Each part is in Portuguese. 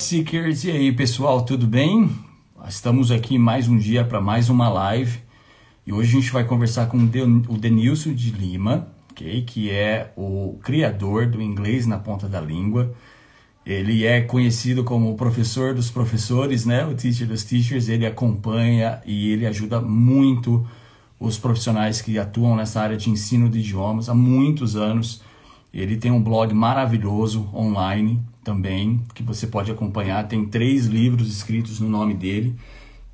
Seekers, e aí pessoal, tudo bem? Estamos aqui mais um dia para mais uma live e hoje a gente vai conversar com o Denilson de Lima, okay? que é o criador do inglês na ponta da língua. Ele é conhecido como o professor dos professores, né? o teacher dos teachers. Ele acompanha e ele ajuda muito os profissionais que atuam nessa área de ensino de idiomas há muitos anos. Ele tem um blog maravilhoso online também, que você pode acompanhar. Tem três livros escritos no nome dele.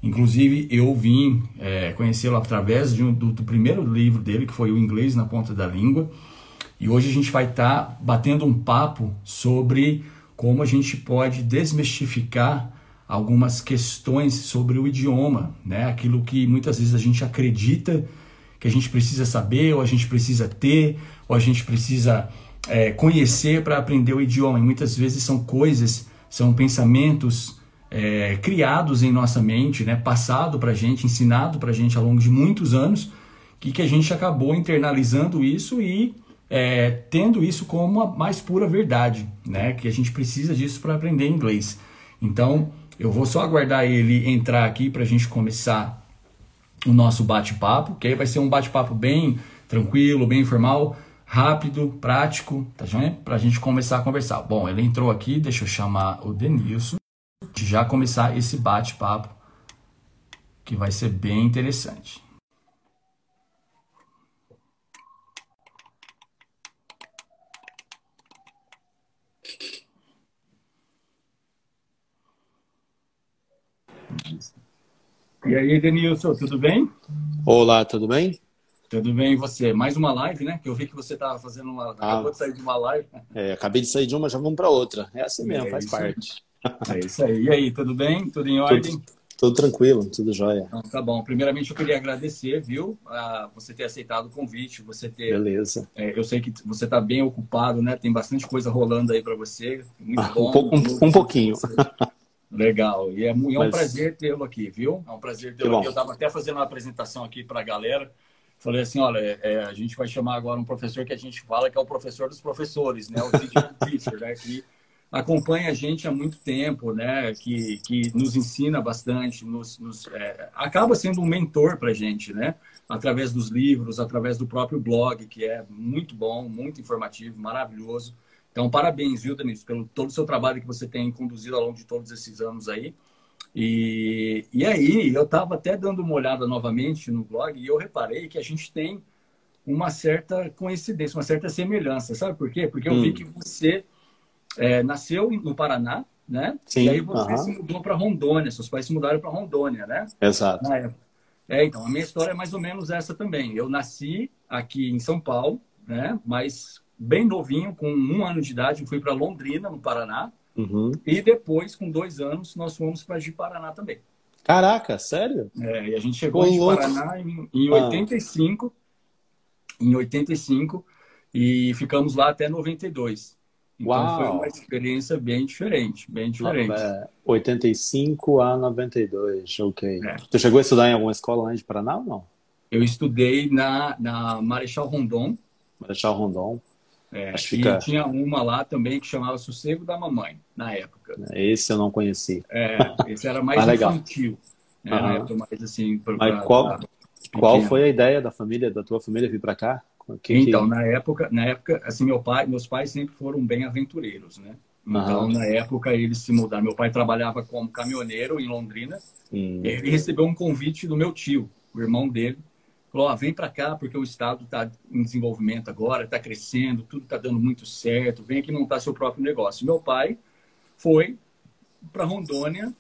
Inclusive, eu vim é, conhecê-lo através um, do, do, primeiro livro dele, que foi O Inglês na Ponta da Língua. E hoje a gente vai estar tá batendo um papo sobre como a gente pode desmistificar algumas questões sobre o idioma, né? Aquilo que muitas vezes a gente acredita que a gente precisa saber, ou a gente precisa ter, ou a gente precisa é, conhecer para aprender o idioma. E muitas vezes são coisas, são pensamentos é, criados em nossa mente, né, passado para a gente, ensinado para a gente ao longo de muitos anos, e que a gente acabou internalizando isso e é, tendo isso como a mais pura verdade, né, que a gente precisa disso para aprender inglês. Então, eu vou só aguardar ele entrar aqui para a gente começar o nosso bate-papo, que aí vai ser um bate-papo bem tranquilo, bem informal rápido, prático, tá joia? Pra gente começar a conversar. Bom, ele entrou aqui, deixa eu chamar o Denilson, de já começar esse bate-papo, que vai ser bem interessante. E aí, Denilson, tudo bem? Olá, tudo bem? Tudo bem, e você? Mais uma live, né? Que eu vi que você estava fazendo uma. Ah, acabou de sair de uma live. É, acabei de sair de uma, já vamos para outra. É assim mesmo, é faz parte. É isso aí. E aí, tudo bem? Tudo em ordem? Tudo, tudo tranquilo, tudo jóia. Então, tá bom. Primeiramente, eu queria agradecer, viu? A você ter aceitado o convite, você ter. Beleza. É, eu sei que você está bem ocupado, né? Tem bastante coisa rolando aí para você. Muito ah, bom. Um, pouco, um, um pouquinho. Legal. E é, é um Mas... prazer tê-lo aqui, viu? É um prazer tê-lo aqui. Eu estava até fazendo uma apresentação aqui para a galera. Falei assim, olha, é, a gente vai chamar agora um professor que a gente fala que é o professor dos professores, né? O teacher, né? Que acompanha a gente há muito tempo, né? Que, que nos ensina bastante, nos, nos é, acaba sendo um mentor para a gente, né? Através dos livros, através do próprio blog, que é muito bom, muito informativo, maravilhoso. Então, parabéns, viu, Denise, pelo todo o seu trabalho que você tem conduzido ao longo de todos esses anos aí. E, e aí, eu estava até dando uma olhada novamente no blog e eu reparei que a gente tem uma certa coincidência, uma certa semelhança. Sabe por quê? Porque eu hum. vi que você é, nasceu no Paraná, né? Sim, e aí você uh -huh. se mudou para Rondônia, seus pais se mudaram para Rondônia, né? Exato. É, então, a minha história é mais ou menos essa também. Eu nasci aqui em São Paulo, né? Mas bem novinho, com um ano de idade, fui para Londrina, no Paraná. Uhum. E depois, com dois anos, nós fomos para Ji-Paraná também. Caraca, sério? É, e a gente chegou em Paraná em, em ah. 85, em 85, e ficamos lá até 92. Então Uau. foi uma experiência bem diferente, bem diferente. É, 85 a 92, ok. É. Tu chegou a estudar em alguma escola lá de Paraná ou não? Eu estudei na, na Marechal Rondon. Marechal Rondon. É, Acho que fica... tinha uma lá também que chamava Sossego da Mamãe, na época. Esse eu não conheci. É, esse era mais infantil. Né, uhum. Época, mais assim... Pra, Mas qual, qual foi a ideia da família, da tua família vir para cá? Que, então, que... na época, na época, assim, meu pai, meus pais sempre foram bem aventureiros, né? Então, uhum. na época, eles se mudaram. Meu pai trabalhava como caminhoneiro em Londrina. Hum. ele recebeu um convite do meu tio, o irmão dele, Falou, ó, vem para cá porque o Estado está em desenvolvimento agora, está crescendo, tudo está dando muito certo, vem aqui montar seu próprio negócio. Meu pai foi para Rondônia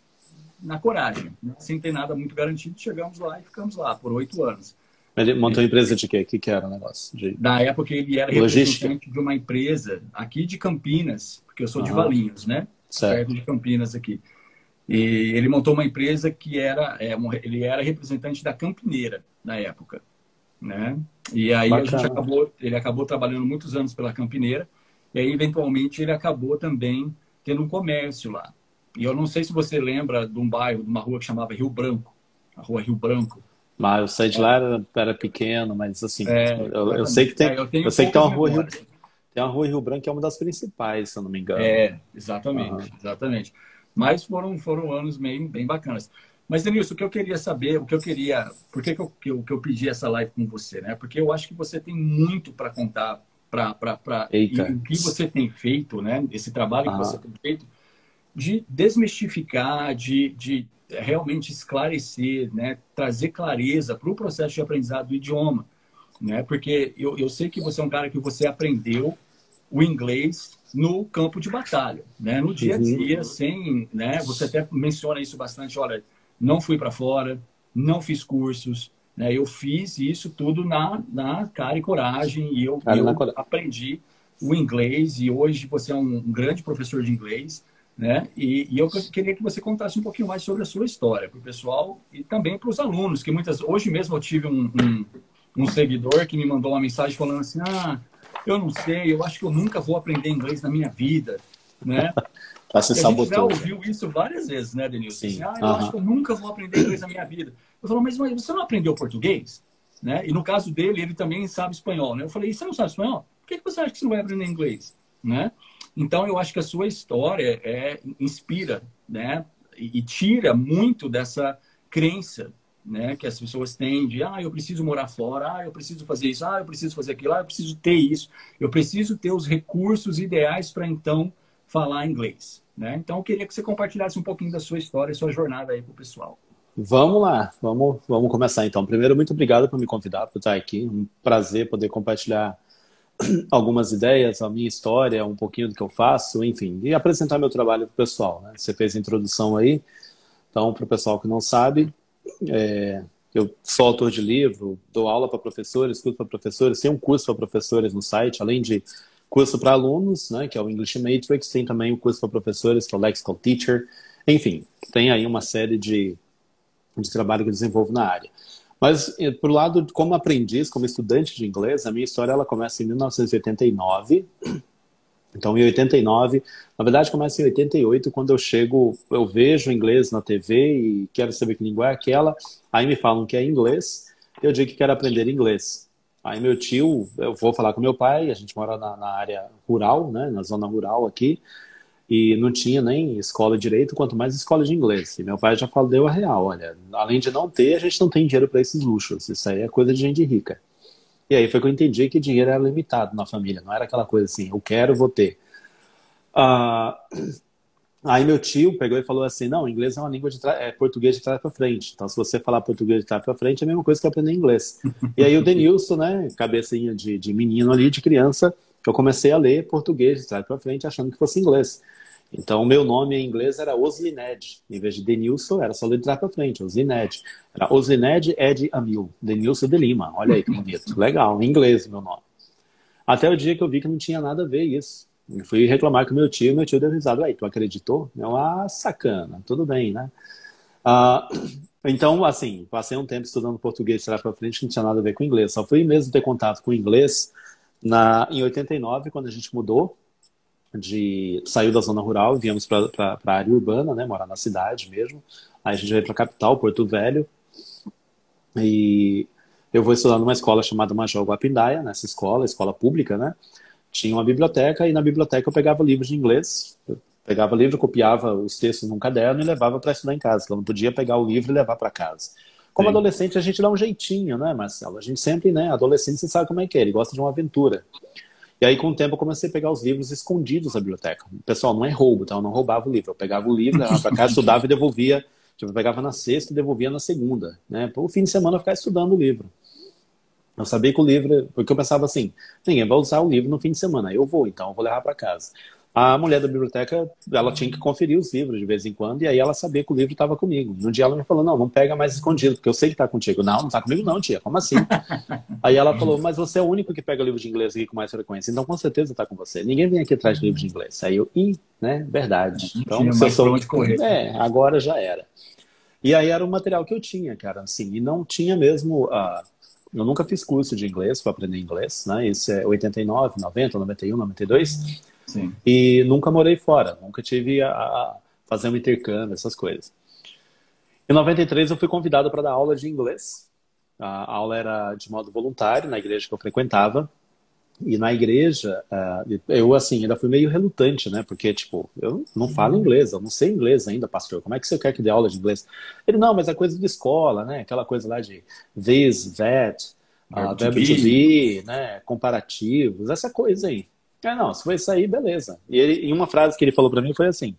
na coragem, né? sem ter nada muito garantido. Chegamos lá e ficamos lá por oito anos. Ele montou ele, empresa de quê? O que, que era o negócio? De... Na época ele era Logística. representante de uma empresa aqui de Campinas, porque eu sou de Valinhos, né? Certo. Perto de Campinas aqui. E ele montou uma empresa que era, é, ele era representante da Campineira na época, né? E aí Bacana. a gente acabou, ele acabou trabalhando muitos anos pela Campineira e aí eventualmente ele acabou também tendo um comércio lá. E eu não sei se você lembra de um bairro, de uma rua que chamava Rio Branco, a rua Rio Branco. Mas eu sei de lá era, era pequeno, mas assim, é, eu, eu, sei que tem, é, eu, eu sei que tem uma rua Rio, tem uma rua Rio Branco que é uma das principais, se eu não me engano. É, exatamente, uhum. exatamente. Mas foram, foram anos bem, bem bacanas. Mas, Denilson, o que eu queria saber, o que eu queria. Por que, que, eu, que, eu, que eu pedi essa live com você, né? Porque eu acho que você tem muito para contar para o que você tem feito, né? Esse trabalho ah. que você tem feito de desmistificar, de, de realmente esclarecer, né? Trazer clareza para o processo de aprendizado do idioma, né? Porque eu, eu sei que você é um cara que você aprendeu o inglês no campo de batalha, né? No dia a uhum. dia, uhum. sem, né? Você até menciona isso bastante. Olha, não fui para fora, não fiz cursos, né? Eu fiz isso tudo na, na cara e coragem e eu, eu aprendi o inglês e hoje você é um grande professor de inglês, né? E, e eu queria que você contasse um pouquinho mais sobre a sua história para o pessoal e também para os alunos, que muitas hoje mesmo eu tive um, um, um seguidor que me mandou uma mensagem falando assim, ah, eu não sei, eu acho que eu nunca vou aprender inglês na minha vida, né? Tá se a gente já ouviu isso várias vezes, né, Denilson? Sim. Assim, ah, eu acho que eu nunca vou aprender inglês na minha vida. Eu falo, mas, mas você não aprendeu português? Né? E no caso dele, ele também sabe espanhol, né? Eu falei, você não sabe espanhol? Por que, que você acha que você não vai aprender inglês? Né? Então, eu acho que a sua história é, inspira, né? E, e tira muito dessa crença né, que as pessoas têm de, ah, eu preciso morar fora, ah, eu preciso fazer isso, ah, eu preciso fazer aquilo, ah, eu preciso ter isso, eu preciso ter os recursos ideais para então falar inglês, né? Então, eu queria que você compartilhasse um pouquinho da sua história, sua jornada aí para o pessoal. Vamos lá, vamos, vamos começar então. Primeiro, muito obrigado por me convidar, por estar aqui. Um prazer poder compartilhar algumas ideias, a minha história, um pouquinho do que eu faço, enfim, e apresentar meu trabalho para o pessoal. Né? Você fez a introdução aí, então, para o pessoal que não sabe, é, eu sou autor de livro, dou aula para professores, curso para professores, tem um curso para professores no site, além de curso para alunos, né, que é o English Matrix, tem também o curso para professores, que é o Lexical Teacher, enfim, tem aí uma série de de trabalho que eu desenvolvo na área. Mas, eh, por lado, como aprendiz, como estudante de inglês, a minha história ela começa em 1989. Então, em 89, na verdade, começa em 88, quando eu chego, eu vejo inglês na TV e quero saber que língua é aquela. Aí me falam que é inglês, eu digo que quero aprender inglês. Aí meu tio, eu vou falar com meu pai, a gente mora na, na área rural, né, na zona rural aqui e não tinha nem escola direito, quanto mais escola de inglês. E meu pai já falou, deu a real, olha, além de não ter, a gente não tem dinheiro para esses luxos, isso aí é coisa de gente rica. E aí foi que eu entendi que dinheiro era limitado na família, não era aquela coisa assim, eu quero, vou ter. Uh, aí meu tio pegou e falou assim, não, inglês é uma língua de é português de trás para frente, então se você falar português de trás para frente é a mesma coisa que aprender inglês. e aí o Denilson, né, cabecinha de, de menino ali, de criança, eu comecei a ler português de trás para frente, achando que fosse inglês. Então, o meu nome em inglês era Oslined. Em vez de Denilson, era só trás para frente, Oslined. Era Oslined Ed Amil, Denilson de Lima. Olha aí que bonito. Legal, em inglês meu nome. Até o dia que eu vi que não tinha nada a ver isso. Eu fui reclamar com meu tio, meu tio deu risada. Aí, tu acreditou? Eu, ah, sacana, tudo bem, né? Ah, então, assim, passei um tempo estudando português trás para frente, que não tinha nada a ver com inglês. Só fui mesmo ter contato com inglês na, em 89, quando a gente mudou, de saiu da zona rural, viemos para a área urbana, né, morar na cidade mesmo. Aí a gente veio para a capital, Porto Velho. E eu vou estudar numa escola chamada Major Guapindaia, nessa escola, escola pública, né? Tinha uma biblioteca e na biblioteca eu pegava livros de inglês. Eu pegava livro, copiava os textos num caderno e levava para estudar em casa, que eu não podia pegar o livro e levar para casa. Como Sim. adolescente, a gente dá um jeitinho, né, Marcelo? A gente sempre, né, adolescente, você sabe como é que é, ele gosta de uma aventura. E aí, com o tempo, eu comecei a pegar os livros escondidos da biblioteca. Pessoal, não é roubo, tá? Eu não roubava o livro. Eu pegava o livro, levava para casa, estudava e devolvia. Tipo, eu pegava na sexta e devolvia na segunda, né? Por fim de semana, eu ficava estudando o livro. Eu sabia que o livro... Porque eu pensava assim, ninguém vai usar o livro no fim de semana. Eu vou, então, eu vou levar para casa a mulher da biblioteca, ela tinha que conferir os livros de vez em quando, e aí ela sabia que o livro estava comigo. No dia ela me falou, não, não pega mais escondido, porque eu sei que está contigo. Não, não está comigo não, tia, como assim? aí ela falou, mas você é o único que pega livro de inglês aqui com mais frequência, então com certeza está com você. Ninguém vem aqui atrás de livro de inglês. Aí eu, ih, né, verdade. Então, se eu sou... correr. É, agora já era. E aí era o material que eu tinha, cara, assim, e não tinha mesmo... Uh, eu nunca fiz curso de inglês para aprender inglês, né? Isso é 89, 90, 91, 92. Sim. E nunca morei fora, nunca tive a, a fazer um intercâmbio, essas coisas. Em 93 eu fui convidado para dar aula de inglês. A aula era de modo voluntário na igreja que eu frequentava. E na igreja, uh, eu assim, ainda fui meio relutante, né? Porque, tipo, eu não falo inglês, eu não sei inglês ainda, pastor. Como é que você quer que dê aula de inglês? Ele, não, mas é coisa de escola, né? Aquela coisa lá de this, that, uh, verbo to be, né? Comparativos, essa coisa aí. É, não, se for isso aí, beleza. E, ele, e uma frase que ele falou para mim foi assim: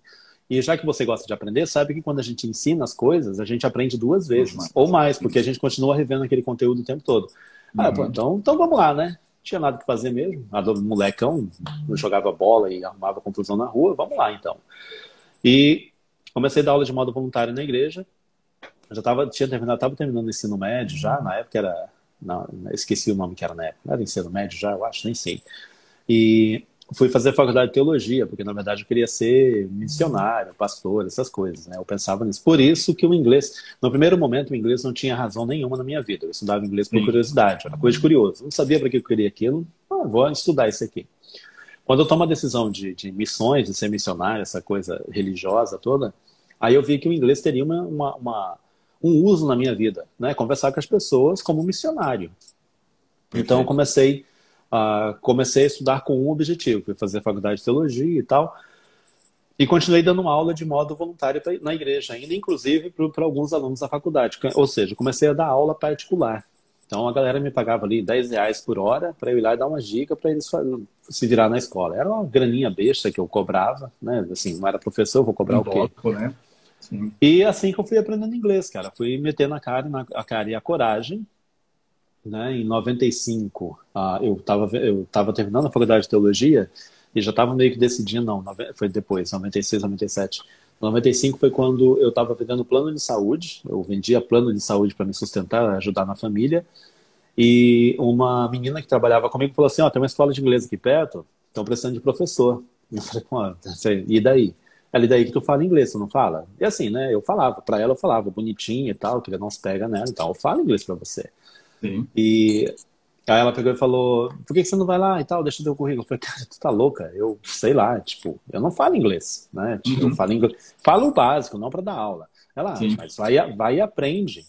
e já que você gosta de aprender, sabe que quando a gente ensina as coisas, a gente aprende duas vezes, uhum. ou mais, porque a gente continua revendo aquele conteúdo o tempo todo. Ah, uhum. então, então vamos lá, né? Tinha nada que fazer mesmo. A do molecão jogava bola e arrumava confusão na rua, vamos lá então. E comecei a dar aula de modo voluntário na igreja. Eu já tava, tinha terminado, estava terminando o ensino médio já, na época era. Não, esqueci o nome que era na época. Não era ensino médio já, eu acho, nem sei. E fui fazer faculdade de teologia, porque na verdade eu queria ser missionário, pastor, essas coisas, né? Eu pensava nisso. Por isso que o inglês, no primeiro momento, o inglês não tinha razão nenhuma na minha vida. Eu estudava inglês por Sim. curiosidade, era coisa de curioso. Eu não sabia para que eu queria aquilo, ah, vou estudar isso aqui. Quando eu tomo a decisão de, de, missões, de ser missionário, essa coisa religiosa toda, aí eu vi que o inglês teria uma, uma, uma um uso na minha vida, né? Conversar com as pessoas como missionário. Então eu comecei Uh, comecei a estudar com um objetivo, fui fazer faculdade de teologia e tal, e continuei dando aula de modo voluntário na igreja, ainda inclusive para alguns alunos da faculdade. Ou seja, comecei a dar aula particular. Então a galera me pagava ali 10 reais por hora para eu ir lá e dar uma dica para eles se virar na escola. Era uma graninha besta que eu cobrava, né? Assim, não era professor, vou cobrar um o quê? Bloco, né? Sim. E assim que eu fui aprendendo inglês, cara. Fui metendo a cara, a cara e a coragem né? Em 95, uh, eu estava eu tava terminando a faculdade de teologia e já estava meio que decidindo, não, foi depois, 96, 97. 95 foi quando eu estava vendendo plano de saúde, eu vendia plano de saúde para me sustentar, ajudar na família, e uma menina que trabalhava comigo falou assim, ó, oh, tem uma escola de inglês aqui perto, estão precisando de professor. Eu falei, pô, e daí? Ela, e daí que tu fala inglês, tu não fala? E assim, né, eu falava, para ela eu falava, bonitinho e tal, que não se pega nela e tal, eu falo inglês para você. Sim. E aí ela pegou e falou: por que você não vai lá e tal? Deixa o teu currículo. Eu falei: cara, tu tá louca? Eu sei lá, tipo, eu não falo inglês, né? Tipo, uhum. Eu falo inglês. Falo o básico, não para dar aula. Ela, Sim. mas vai, vai e aprende.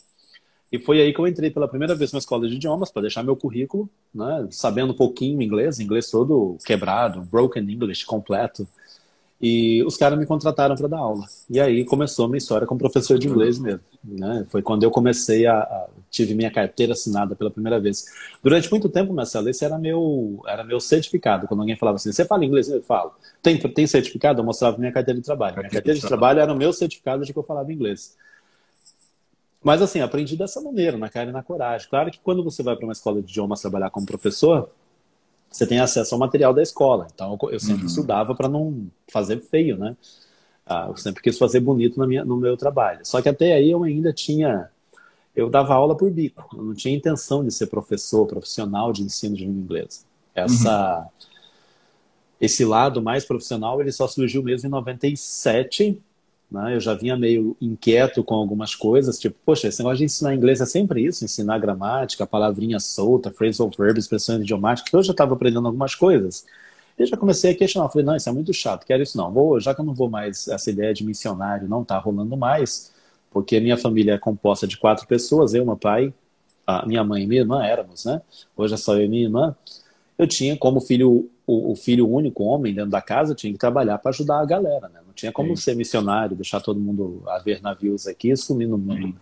E foi aí que eu entrei pela primeira vez na escola de idiomas para deixar meu currículo, né, sabendo um pouquinho inglês, inglês todo quebrado, broken English completo. E os caras me contrataram para dar aula. E aí começou a minha história como professor de inglês mesmo. Né? Foi quando eu comecei a, a, tive minha carteira assinada pela primeira vez. Durante muito tempo, Marcelo, esse era meu era meu certificado. Quando alguém falava assim, você fala inglês? Eu falo. Tem, tem certificado? Eu mostrava minha carteira de trabalho. Minha carteira de trabalho era o meu certificado de que eu falava inglês. Mas assim, aprendi dessa maneira, na cara e na coragem. Claro que quando você vai para uma escola de idiomas trabalhar como professor, você tem acesso ao material da escola. Então eu sempre uhum. estudava para não fazer feio, né? Ah, eu sempre quis fazer bonito na minha, no meu trabalho. Só que até aí eu ainda tinha. Eu dava aula por bico. Eu não tinha intenção de ser professor, profissional de ensino de língua inglesa. Essa, uhum. Esse lado mais profissional ele só surgiu mesmo em 97, né? Eu já vinha meio inquieto com algumas coisas, tipo, poxa, esse negócio de ensinar inglês é sempre isso, ensinar gramática, palavrinha solta, phrasal verb, expressões idiomáticas, eu já estava aprendendo algumas coisas. E já comecei a questionar, falei, não, isso é muito chato, quero isso não. Vou, já que eu não vou mais, essa ideia de missionário não está rolando mais, porque minha família é composta de quatro pessoas, eu, meu pai, minha mãe e minha irmã éramos, né? Hoje é só eu e minha irmã. Eu tinha como filho o, o, filho único, homem, dentro da casa, tinha que trabalhar para ajudar a galera, né? Não tinha como Sim. ser missionário, deixar todo mundo a ver navios aqui e sumir no mundo. Sim.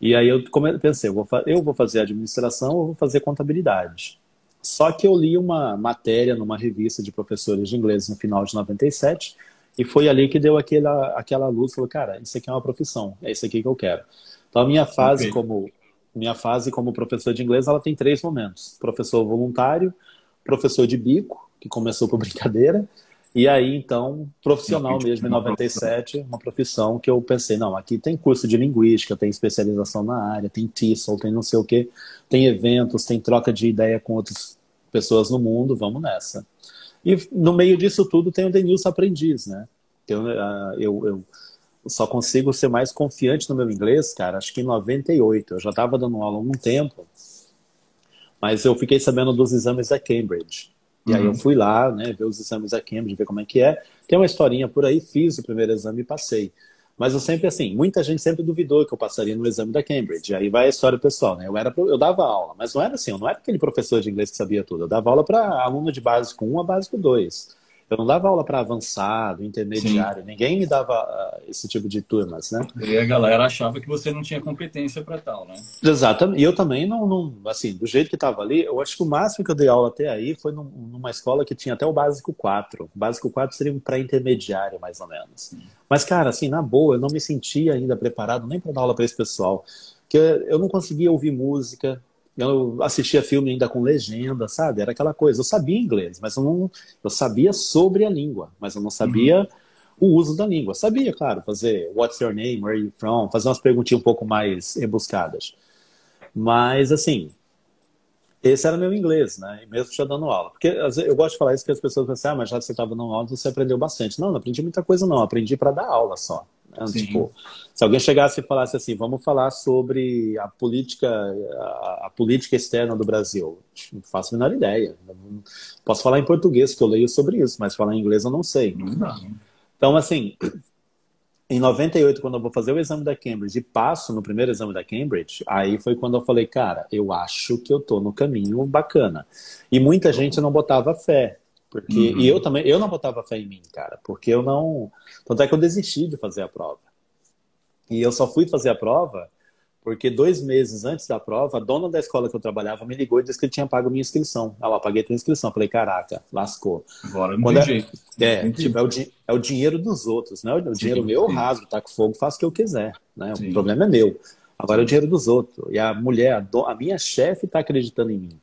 E aí eu pensei, eu vou, eu vou fazer administração ou vou fazer contabilidade. Só que eu li uma matéria numa revista de professores de inglês no final de 97 e foi ali que deu aquela, aquela luz, falou, cara, isso aqui é uma profissão, é isso aqui que eu quero. Então a minha fase okay. como minha fase como professor de inglês, ela tem três momentos: professor voluntário, professor de bico, que começou por brincadeira, e aí, então, profissional mesmo, em 97, uma profissão que eu pensei, não, aqui tem curso de linguística, tem especialização na área, tem TESOL, tem não sei o quê, tem eventos, tem troca de ideia com outras pessoas no mundo, vamos nessa. E no meio disso tudo tem o Denilson Aprendiz, né? Eu, ah, eu, eu só consigo ser mais confiante no meu inglês, cara, acho que em 98. Eu já estava dando aula há algum tempo, mas eu fiquei sabendo dos exames da Cambridge. E uhum. aí eu uhum. fui lá, né, ver os exames da Cambridge, ver como é que é. Tem uma historinha por aí, fiz o primeiro exame e passei. Mas eu sempre, assim, muita gente sempre duvidou que eu passaria no exame da Cambridge. Aí vai a história pessoal, né? Eu, era, eu dava aula, mas não era assim, eu não era aquele professor de inglês que sabia tudo. Eu dava aula para aluno de básico 1 a básico 2. Eu não dava aula para avançado, intermediário, Sim. ninguém me dava uh, esse tipo de turmas, né? E a galera achava que você não tinha competência para tal, né? Exatamente. E eu também não, não, assim, do jeito que estava ali, eu acho que o máximo que eu dei aula até aí foi num, numa escola que tinha até o básico 4. O básico 4 seria um pré-intermediário, mais ou menos. Mas, cara, assim, na boa, eu não me sentia ainda preparado nem para dar aula para esse pessoal. Porque eu não conseguia ouvir música, eu assistia filme ainda com legenda, sabe? Era aquela coisa. Eu sabia inglês, mas eu não. Eu sabia sobre a língua, mas eu não sabia uhum. o uso da língua. Sabia, claro, fazer What's your name? Where are you from? Fazer umas perguntinhas um pouco mais rebuscadas. Mas, assim, esse era meu inglês, né? Mesmo já dando aula. Porque eu gosto de falar isso que as pessoas pensam, ah, mas já que você estava dando aula, você aprendeu bastante. Não, não aprendi muita coisa, não. Aprendi para dar aula só. Né? Tipo, se alguém chegasse e falasse assim, vamos falar sobre a política, a, a política externa do Brasil, não faço a menor ideia. Posso falar em português, que eu leio sobre isso, mas falar em inglês eu não sei. Não. Então, assim, em 98, quando eu vou fazer o exame da Cambridge e passo no primeiro exame da Cambridge, aí foi quando eu falei, cara, eu acho que eu tô no caminho bacana. E muita gente não botava fé. Porque, uhum. E eu também, eu não botava fé em mim, cara, porque eu não. Tanto é que eu desisti de fazer a prova. E eu só fui fazer a prova porque dois meses antes da prova, a dona da escola que eu trabalhava me ligou e disse que ele tinha pago minha inscrição. Ela, paguei tua inscrição. falei, caraca, lascou. Agora não Quando tem é. É, tipo, é, o, é o dinheiro dos outros, né? O, dinheiro sim, meu eu rasgo, tá com fogo, faço o que eu quiser. Né? O problema é meu. Agora é o dinheiro dos outros. E a mulher, a, do, a minha chefe está acreditando em mim.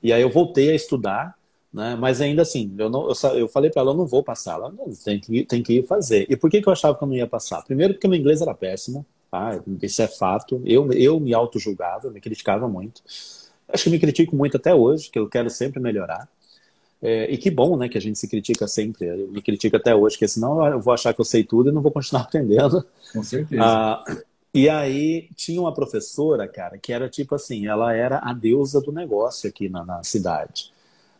E aí eu voltei a estudar né? Mas ainda assim, eu, não, eu, eu falei para ela, eu não vou passar. Ela tem que, tem que ir fazer. E por que, que eu achava que eu não ia passar? Primeiro, porque meu inglês era péssimo, tá? isso é fato. Eu, eu me auto-julgava, me criticava muito. Acho que me critico muito até hoje, que eu quero sempre melhorar. É, e que bom, né, que a gente se critica sempre. Eu me critico até hoje, porque senão eu vou achar que eu sei tudo e não vou continuar aprendendo. Com certeza. Ah, e aí tinha uma professora, cara, que era tipo assim, ela era a deusa do negócio aqui na, na cidade.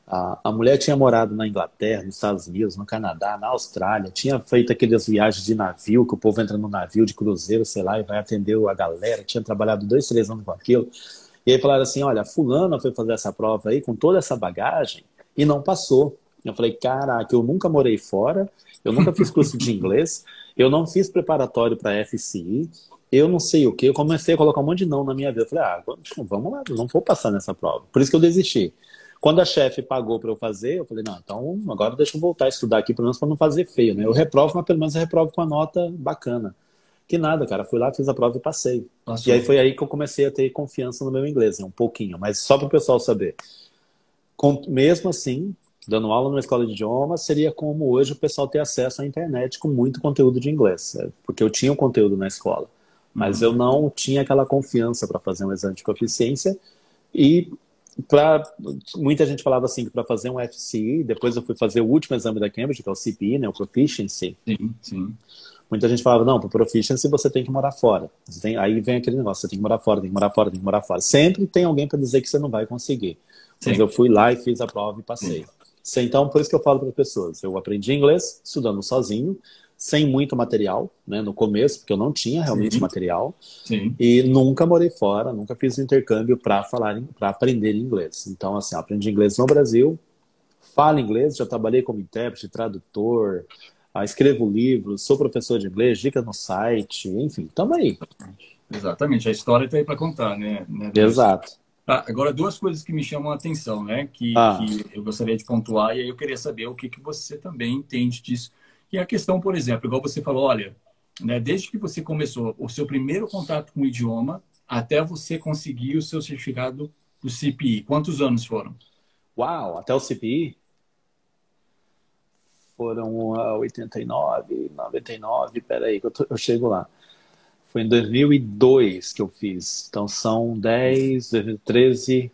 A, a mulher tinha morado na Inglaterra, nos Estados Unidos, no Canadá, na Austrália, tinha feito aquelas viagens de navio, que o povo entra no navio de cruzeiro, sei lá, e vai atender a galera, tinha trabalhado dois, três anos com aquilo. E aí falaram assim: olha, fulana foi fazer essa prova aí com toda essa bagagem e não passou. Eu falei, caraca, eu nunca morei fora, eu nunca fiz curso de inglês, eu não fiz preparatório para FCI, eu não sei o que, eu comecei a colocar um monte de não na minha vida. Eu falei, ah, vamos lá, não vou passar nessa prova. Por isso que eu desisti. Quando a chefe pagou para eu fazer, eu falei, não, então agora deixa eu voltar a estudar aqui, pelo menos para não fazer feio, né? Eu reprovo, mas pelo menos eu reprovo com a nota bacana. Que nada, cara, fui lá, fiz a prova e passei. E aí foi aí que eu comecei a ter confiança no meu inglês, né? um pouquinho, mas só para o pessoal saber. Com, mesmo assim, dando aula numa escola de idiomas, seria como hoje o pessoal ter acesso à internet com muito conteúdo de inglês, né? porque eu tinha o conteúdo na escola, mas uhum. eu não tinha aquela confiança para fazer um exame de proficiência e para muita gente falava assim que para fazer um FCE, depois eu fui fazer o último exame da Cambridge, que é o CPE, né, o Proficiency. Sim, sim. Muita gente falava, não, para Proficiency você tem que morar fora. Tem, aí vem aquele negócio, você tem que morar fora, tem que morar fora, tem que morar fora. Sempre tem alguém para dizer que você não vai conseguir. Sim. Mas eu fui lá e fiz a prova e passei. Sim. Então, por isso que eu falo para as pessoas, eu aprendi inglês estudando sozinho, sem muito material, né, no começo, porque eu não tinha realmente Sim. material. Sim. E nunca morei fora, nunca fiz intercâmbio para falar, para aprender inglês. Então, assim, aprendi inglês no Brasil, falo inglês, já trabalhei como intérprete, tradutor, ah, escrevo livros, sou professor de inglês, dicas no site, enfim, estamos aí. Exatamente, a história está aí para contar, né? né Exato. Ah, agora, duas coisas que me chamam a atenção, né? Que, ah. que eu gostaria de pontuar, e aí eu queria saber o que, que você também entende disso e a questão, por exemplo, igual você falou, olha, né, desde que você começou o seu primeiro contato com o idioma até você conseguir o seu certificado do CPI, quantos anos foram? Uau, até o CPI? Foram uh, 89, 99, peraí, que eu, tô, eu chego lá. Foi em 2002 que eu fiz. Então são 10, 13,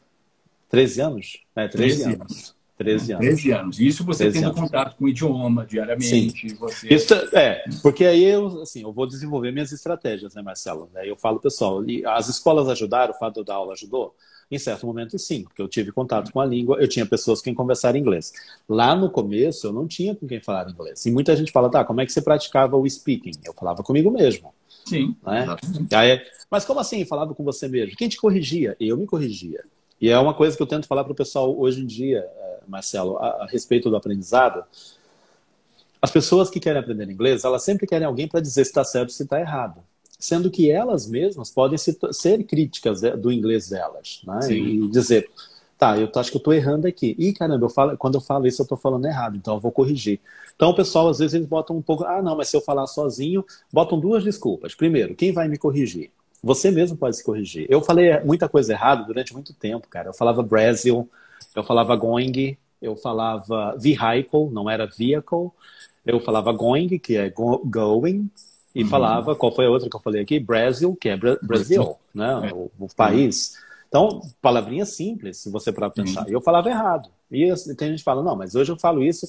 13 anos? É, 13, 13 anos. 13 anos. 13 anos. Isso você tendo anos. contato com o idioma diariamente. Sim. Você... Isso, é, porque aí eu, assim, eu vou desenvolver minhas estratégias, né, Marcelo? Aí eu falo, pessoal, as escolas ajudaram, o fato dar aula ajudou? Em certo momento, sim, porque eu tive contato com a língua, eu tinha pessoas com quem conversar inglês. Lá no começo, eu não tinha com quem falar inglês. E muita gente fala, tá, como é que você praticava o speaking? Eu falava comigo mesmo. Sim. Né? Aí, mas como assim, falava com você mesmo? Quem te corrigia? Eu me corrigia. E é uma coisa que eu tento falar para o pessoal hoje em dia, Marcelo, a, a respeito do aprendizado. As pessoas que querem aprender inglês, elas sempre querem alguém para dizer se está certo ou se está errado sendo que elas mesmas podem ser, ser críticas do inglês delas, né? Sim. E dizer, tá, eu acho que eu estou errando aqui. E caramba, eu falo, quando eu falo isso, eu estou falando errado, então eu vou corrigir. Então o pessoal, às vezes, eles botam um pouco, ah, não, mas se eu falar sozinho, botam duas desculpas. Primeiro, quem vai me corrigir? Você mesmo pode se corrigir. Eu falei muita coisa errada durante muito tempo, cara. Eu falava Brasil, eu falava going, eu falava vehicle, não era vehicle. Eu falava going, que é go going, e uhum. falava, qual foi a outra que eu falei aqui? Brasil, que é Bra Brasil, né? É. O, o, país. Então, palavrinha simples, se você para pensar. Uhum. E eu falava errado. E tem gente que fala, não, mas hoje eu falo isso.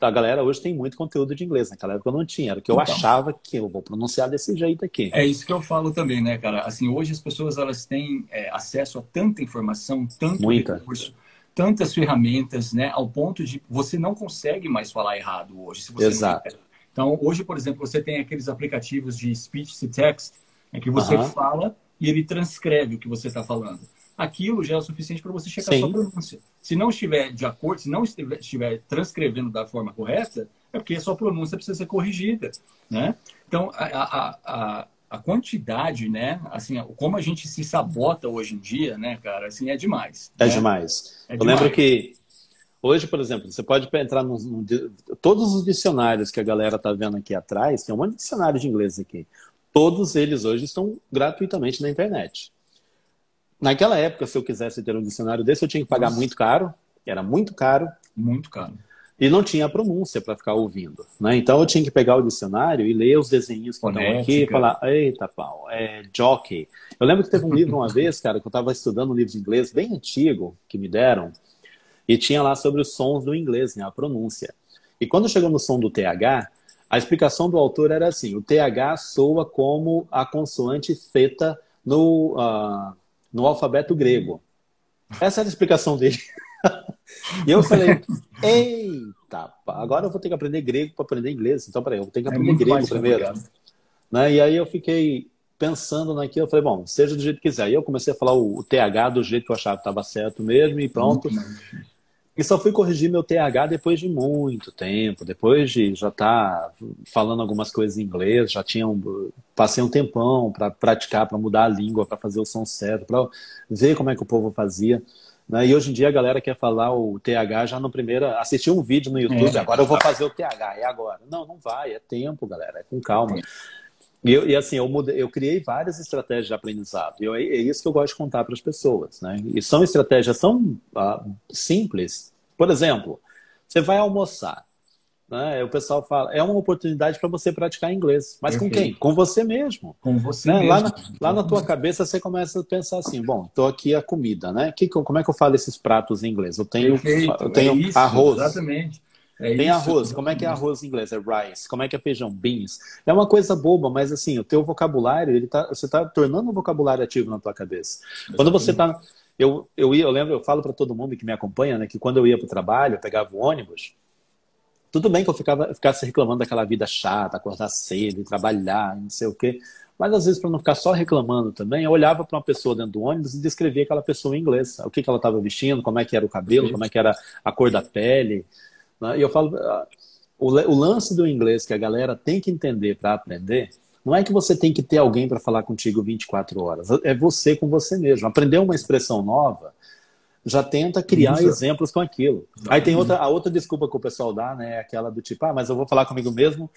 A galera hoje tem muito conteúdo de inglês. Naquela época eu não tinha. Era o que eu então, achava que eu vou pronunciar desse jeito aqui. É isso que eu falo também, né, cara? Assim, hoje as pessoas elas têm é, acesso a tanta informação, tanto Muita. recurso tantas ferramentas, né, ao ponto de você não consegue mais falar errado hoje. Exato. Então, hoje, por exemplo, você tem aqueles aplicativos de speech to text, em que você uhum. fala e ele transcreve o que você está falando. Aquilo já é o suficiente para você checar Sim. sua pronúncia. Se não estiver de acordo, se não estiver, estiver, transcrevendo da forma correta, é porque a sua pronúncia precisa ser corrigida, né? Então, a, a, a, a quantidade, né? Assim, como a gente se sabota hoje em dia, né, cara? Assim, é demais. É né? demais. É Eu demais. lembro que Hoje, por exemplo, você pode entrar nos no, todos os dicionários que a galera está vendo aqui atrás, tem um monte de dicionário de inglês aqui. Todos eles hoje estão gratuitamente na internet. Naquela época, se eu quisesse ter um dicionário desse, eu tinha que pagar Nossa. muito caro, era muito caro. Muito caro. E não tinha pronúncia para ficar ouvindo. Né? Então eu tinha que pegar o dicionário e ler os desenhos que estão aqui e falar, eita pau, é jockey. Eu lembro que teve um livro uma vez, cara, que eu estava estudando um livro de inglês bem antigo que me deram, e tinha lá sobre os sons do inglês, né, a pronúncia. E quando chegou no som do TH, a explicação do autor era assim: o TH soa como a consoante feta no, uh, no alfabeto grego. Essa era a explicação dele. e eu falei: eita, agora eu vou ter que aprender grego para aprender inglês. Então, peraí, eu ter que é aprender é grego primeiro. Né? E aí eu fiquei pensando naquilo, eu falei, bom, seja do jeito que quiser. E eu comecei a falar o, o TH do jeito que eu achava que estava certo mesmo, e pronto. E só fui corrigir meu TH depois de muito tempo, depois de já estar tá falando algumas coisas em inglês, já tinha um, passei um tempão para praticar, para mudar a língua, para fazer o som certo, para ver como é que o povo fazia. Né? E hoje em dia a galera quer falar o TH já no primeiro, assistiu um vídeo no YouTube, é, agora eu vou fazer o TH, é agora. Não, não vai, é tempo, galera, é com calma. E, eu, e assim, eu, mudei, eu criei várias estratégias de aprendizado. E eu, é isso que eu gosto de contar para as pessoas. Né? E são estratégias tão ah, simples. Por exemplo, você vai almoçar. Né? O pessoal fala, é uma oportunidade para você praticar inglês. Mas Perfeito. com quem? Com você mesmo. Com você né? mesmo. Lá na, lá na tua cabeça você começa a pensar assim, bom, estou aqui a comida, né? Que, como é que eu falo esses pratos em inglês? Eu tenho, eu tenho é isso, arroz. Exatamente. É Tem isso. arroz. Como é que é arroz em inglês? É rice. Como é que é feijão? Beans. É uma coisa boba, mas assim, o teu vocabulário, ele tá, você está tornando um vocabulário ativo na tua cabeça. Quando você está eu, eu, ia, eu lembro, eu falo para todo mundo que me acompanha, né, que quando eu ia para o trabalho, eu pegava o ônibus, tudo bem que eu ficava, ficasse reclamando daquela vida chata, acordar cedo, trabalhar, não sei o quê. Mas às vezes, para não ficar só reclamando também, eu olhava para uma pessoa dentro do ônibus e descrevia aquela pessoa em inglês. O que, que ela estava vestindo, como é que era o cabelo, como é que era a cor da pele. Né? E eu falo, ah, o, o lance do inglês que a galera tem que entender para aprender, não é que você tem que ter alguém para falar contigo 24 horas, é você com você mesmo. Aprender uma expressão nova, já tenta criar Isso. exemplos com aquilo. Aí tem outra, a outra desculpa que o pessoal dá, né, é aquela do tipo, ah, mas eu vou falar comigo mesmo,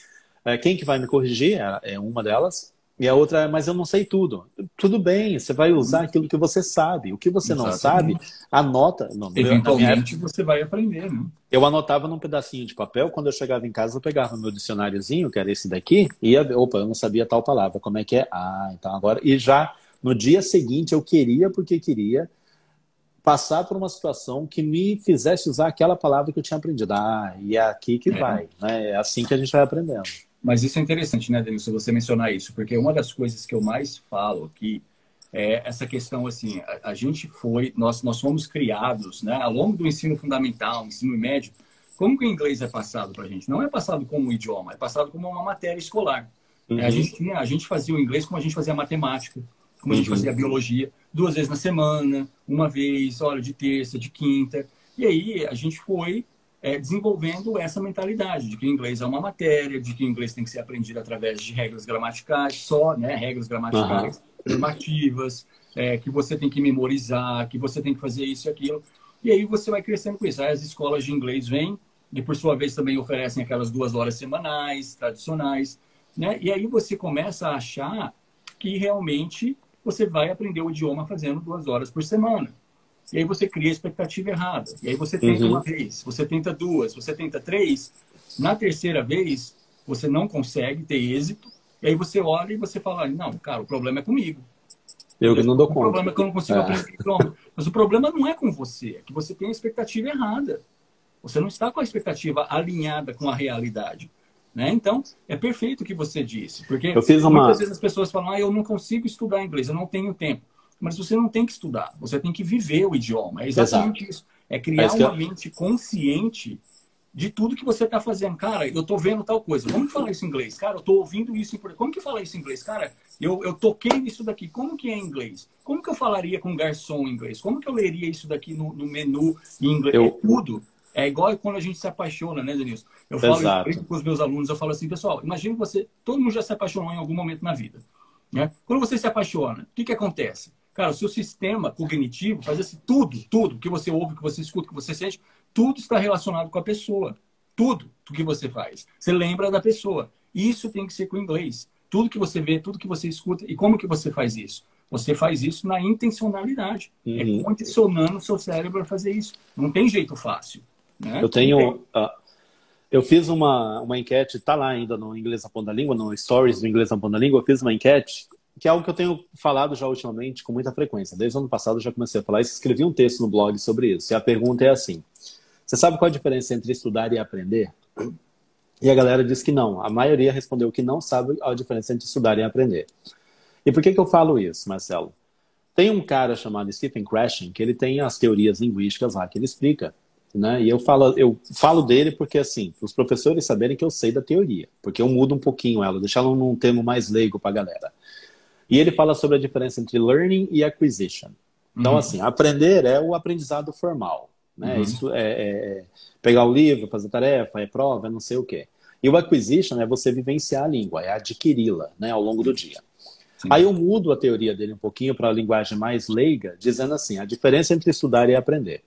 é, quem que vai me corrigir? É, é uma delas. E a outra é, mas eu não sei tudo. Tudo bem, você vai usar aquilo que você sabe. O que você Exatamente. não sabe, anota. No, Eventualmente época, você vai aprender, né? Eu anotava num pedacinho de papel, quando eu chegava em casa, eu pegava meu dicionáriozinho, que era esse daqui, e ia, opa, eu não sabia tal palavra, como é que é? Ah, então agora. E já no dia seguinte eu queria porque queria passar por uma situação que me fizesse usar aquela palavra que eu tinha aprendido. Ah, e é aqui que é. vai. Né? É assim que a gente vai aprendendo. Mas isso é interessante, né, Denilson, você mencionar isso, porque uma das coisas que eu mais falo aqui é essa questão assim, a, a gente foi, nós, nós fomos criados, né, ao longo do ensino fundamental, ensino médio, como que o inglês é passado para a gente? Não é passado como um idioma, é passado como uma matéria escolar. Uhum. É, a, gente tinha, a gente fazia o inglês como a gente fazia a matemática, como a gente uhum. fazia biologia, duas vezes na semana, uma vez, olha, de terça, de quinta. E aí a gente foi é, desenvolvendo essa mentalidade de que inglês é uma matéria, de que inglês tem que ser aprendido através de regras gramaticais, só, né? Regras gramaticais, uhum. normativas, é, que você tem que memorizar, que você tem que fazer isso e aquilo. E aí você vai crescendo com isso. Aí as escolas de inglês vêm e, por sua vez, também oferecem aquelas duas horas semanais, tradicionais, né? E aí você começa a achar que realmente você vai aprender o idioma fazendo duas horas por semana. E aí você cria a expectativa errada. E aí você tenta uhum. uma vez, você tenta duas, você tenta três. Na terceira vez, você não consegue ter êxito. E aí você olha e você fala, não, cara, o problema é comigo. Eu que não dou o conta. O problema é que eu não consigo é. aprender idioma. Mas o problema não é com você, é que você tem a expectativa errada. Você não está com a expectativa alinhada com a realidade. Né? Então, é perfeito o que você disse. Porque eu fiz uma... muitas vezes as pessoas falam, ah, eu não consigo estudar inglês, eu não tenho tempo. Mas você não tem que estudar, você tem que viver o idioma. É exatamente Exato. isso. É criar é uma mente consciente de tudo que você está fazendo. Cara, eu estou vendo tal coisa. Como que fala isso em inglês? Cara, eu estou ouvindo isso em Como que fala isso em inglês? Cara, eu, eu toquei isso daqui. Como que é em inglês? Como que eu falaria com garçom em inglês? Como que eu leria isso daqui no, no menu em inglês? Eu... É tudo. É igual quando a gente se apaixona, né, Denilson? Eu falo isso com os meus alunos, eu falo assim, pessoal, imagine você, todo mundo já se apaixonou em algum momento na vida. Né? Quando você se apaixona, o que, que acontece? Cara, o seu sistema cognitivo faz assim, tudo, tudo que você ouve, que você escuta, que você sente, tudo está relacionado com a pessoa. Tudo do que você faz. Você lembra da pessoa. Isso tem que ser com o inglês. Tudo que você vê, tudo que você escuta. E como que você faz isso? Você faz isso na intencionalidade. É uhum. É condicionando o seu cérebro a fazer isso. Não tem jeito fácil. Né? Eu tenho... Uh, eu fiz uma, uma enquete, tá lá ainda no Inglês na Ponta Língua, no Stories do Inglês na Ponta Língua, eu fiz uma enquete que é algo que eu tenho falado já ultimamente com muita frequência. Desde o ano passado eu já comecei a falar isso, escrevi um texto no blog sobre isso. E a pergunta é assim: você sabe qual a diferença entre estudar e aprender? E a galera disse que não. A maioria respondeu que não sabe a diferença entre estudar e aprender. E por que, que eu falo isso, Marcelo? Tem um cara chamado Stephen Krashen que ele tem as teorias linguísticas lá que ele explica. Né? E eu falo, eu falo dele porque, assim, os professores saberem que eu sei da teoria, porque eu mudo um pouquinho ela, deixar ela num termo mais leigo para a galera. E ele fala sobre a diferença entre learning e acquisition. Então, uhum. assim, aprender é o aprendizado formal. Né? Uhum. Isso é, é, é, pegar o livro, fazer tarefa, é prova, é não sei o quê. E o acquisition é você vivenciar a língua, é adquiri-la né, ao longo do dia. Sim. Aí eu mudo a teoria dele um pouquinho para a linguagem mais leiga, dizendo assim: a diferença entre estudar e aprender.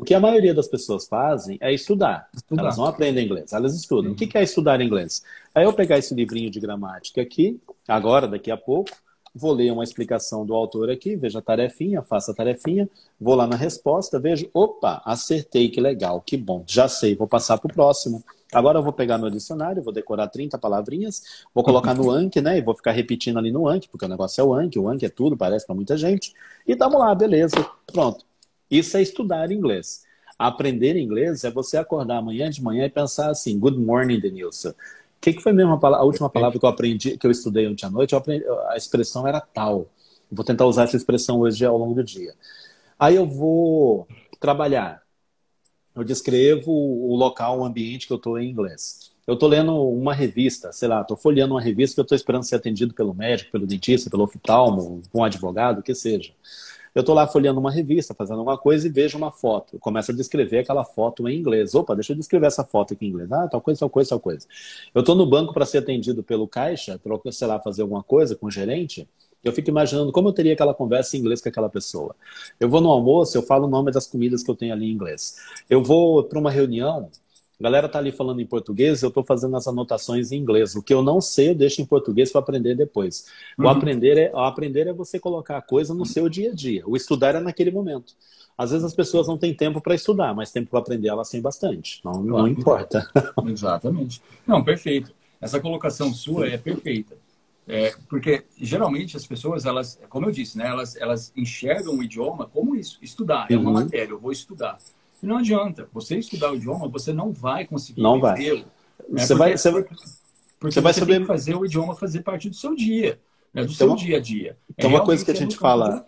O que a maioria das pessoas fazem é estudar. estudar. Elas não aprendem inglês, elas estudam. Sim. O que é estudar inglês? Aí eu pegar esse livrinho de gramática aqui, agora, daqui a pouco, vou ler uma explicação do autor aqui, veja a tarefinha, faça a tarefinha, vou lá na resposta, vejo, opa, acertei, que legal, que bom, já sei, vou passar para o próximo. Agora eu vou pegar meu dicionário, vou decorar 30 palavrinhas, vou colocar no Anki, né? E vou ficar repetindo ali no Anki, porque o negócio é o Anki, o Anki é tudo, parece para muita gente. E tamo lá, beleza, pronto. Isso é estudar inglês. Aprender inglês é você acordar amanhã de manhã e pensar assim, good morning, Denilson que, que foi mesmo a, a, última palavra que eu aprendi, que eu estudei ontem à noite? Aprendi, a expressão era tal. Vou tentar usar essa expressão hoje ao longo do dia. Aí eu vou trabalhar. Eu descrevo o local, o ambiente que eu estou em inglês. Eu estou lendo uma revista, sei lá, estou folheando uma revista que eu estou esperando ser atendido pelo médico, pelo dentista, pelo oftalmo, um advogado, o que seja. Eu estou lá folheando uma revista, fazendo alguma coisa e vejo uma foto. Eu começo a descrever aquela foto em inglês. Opa, deixa eu descrever essa foto aqui em inglês. Ah, tal coisa, tal coisa, tal coisa. Eu estou no banco para ser atendido pelo caixa, para, sei lá, fazer alguma coisa com o gerente. Eu fico imaginando como eu teria aquela conversa em inglês com aquela pessoa. Eu vou no almoço, eu falo o nome das comidas que eu tenho ali em inglês. Eu vou para uma reunião, a galera tá ali falando em português, eu estou fazendo as anotações em inglês. O que eu não sei, eu deixo em português para aprender depois. Uhum. O, aprender é, o aprender é você colocar a coisa no seu dia a dia. O estudar é naquele momento. Às vezes as pessoas não têm tempo para estudar, mas tempo para aprender elas têm bastante. Não, não importa. Exatamente. Não, perfeito. Essa colocação sua é perfeita. É, porque geralmente as pessoas, elas, como eu disse, né, elas, elas enxergam o idioma como isso, estudar. É uma uhum. matéria, eu vou estudar. Não adianta. Você estudar o idioma, você não vai conseguir não vai. Né? Você, vai, você, porque você vai saber... tem que fazer o idioma fazer parte do seu dia, né, do então, seu dia a dia. Então, é uma coisa que a gente fala.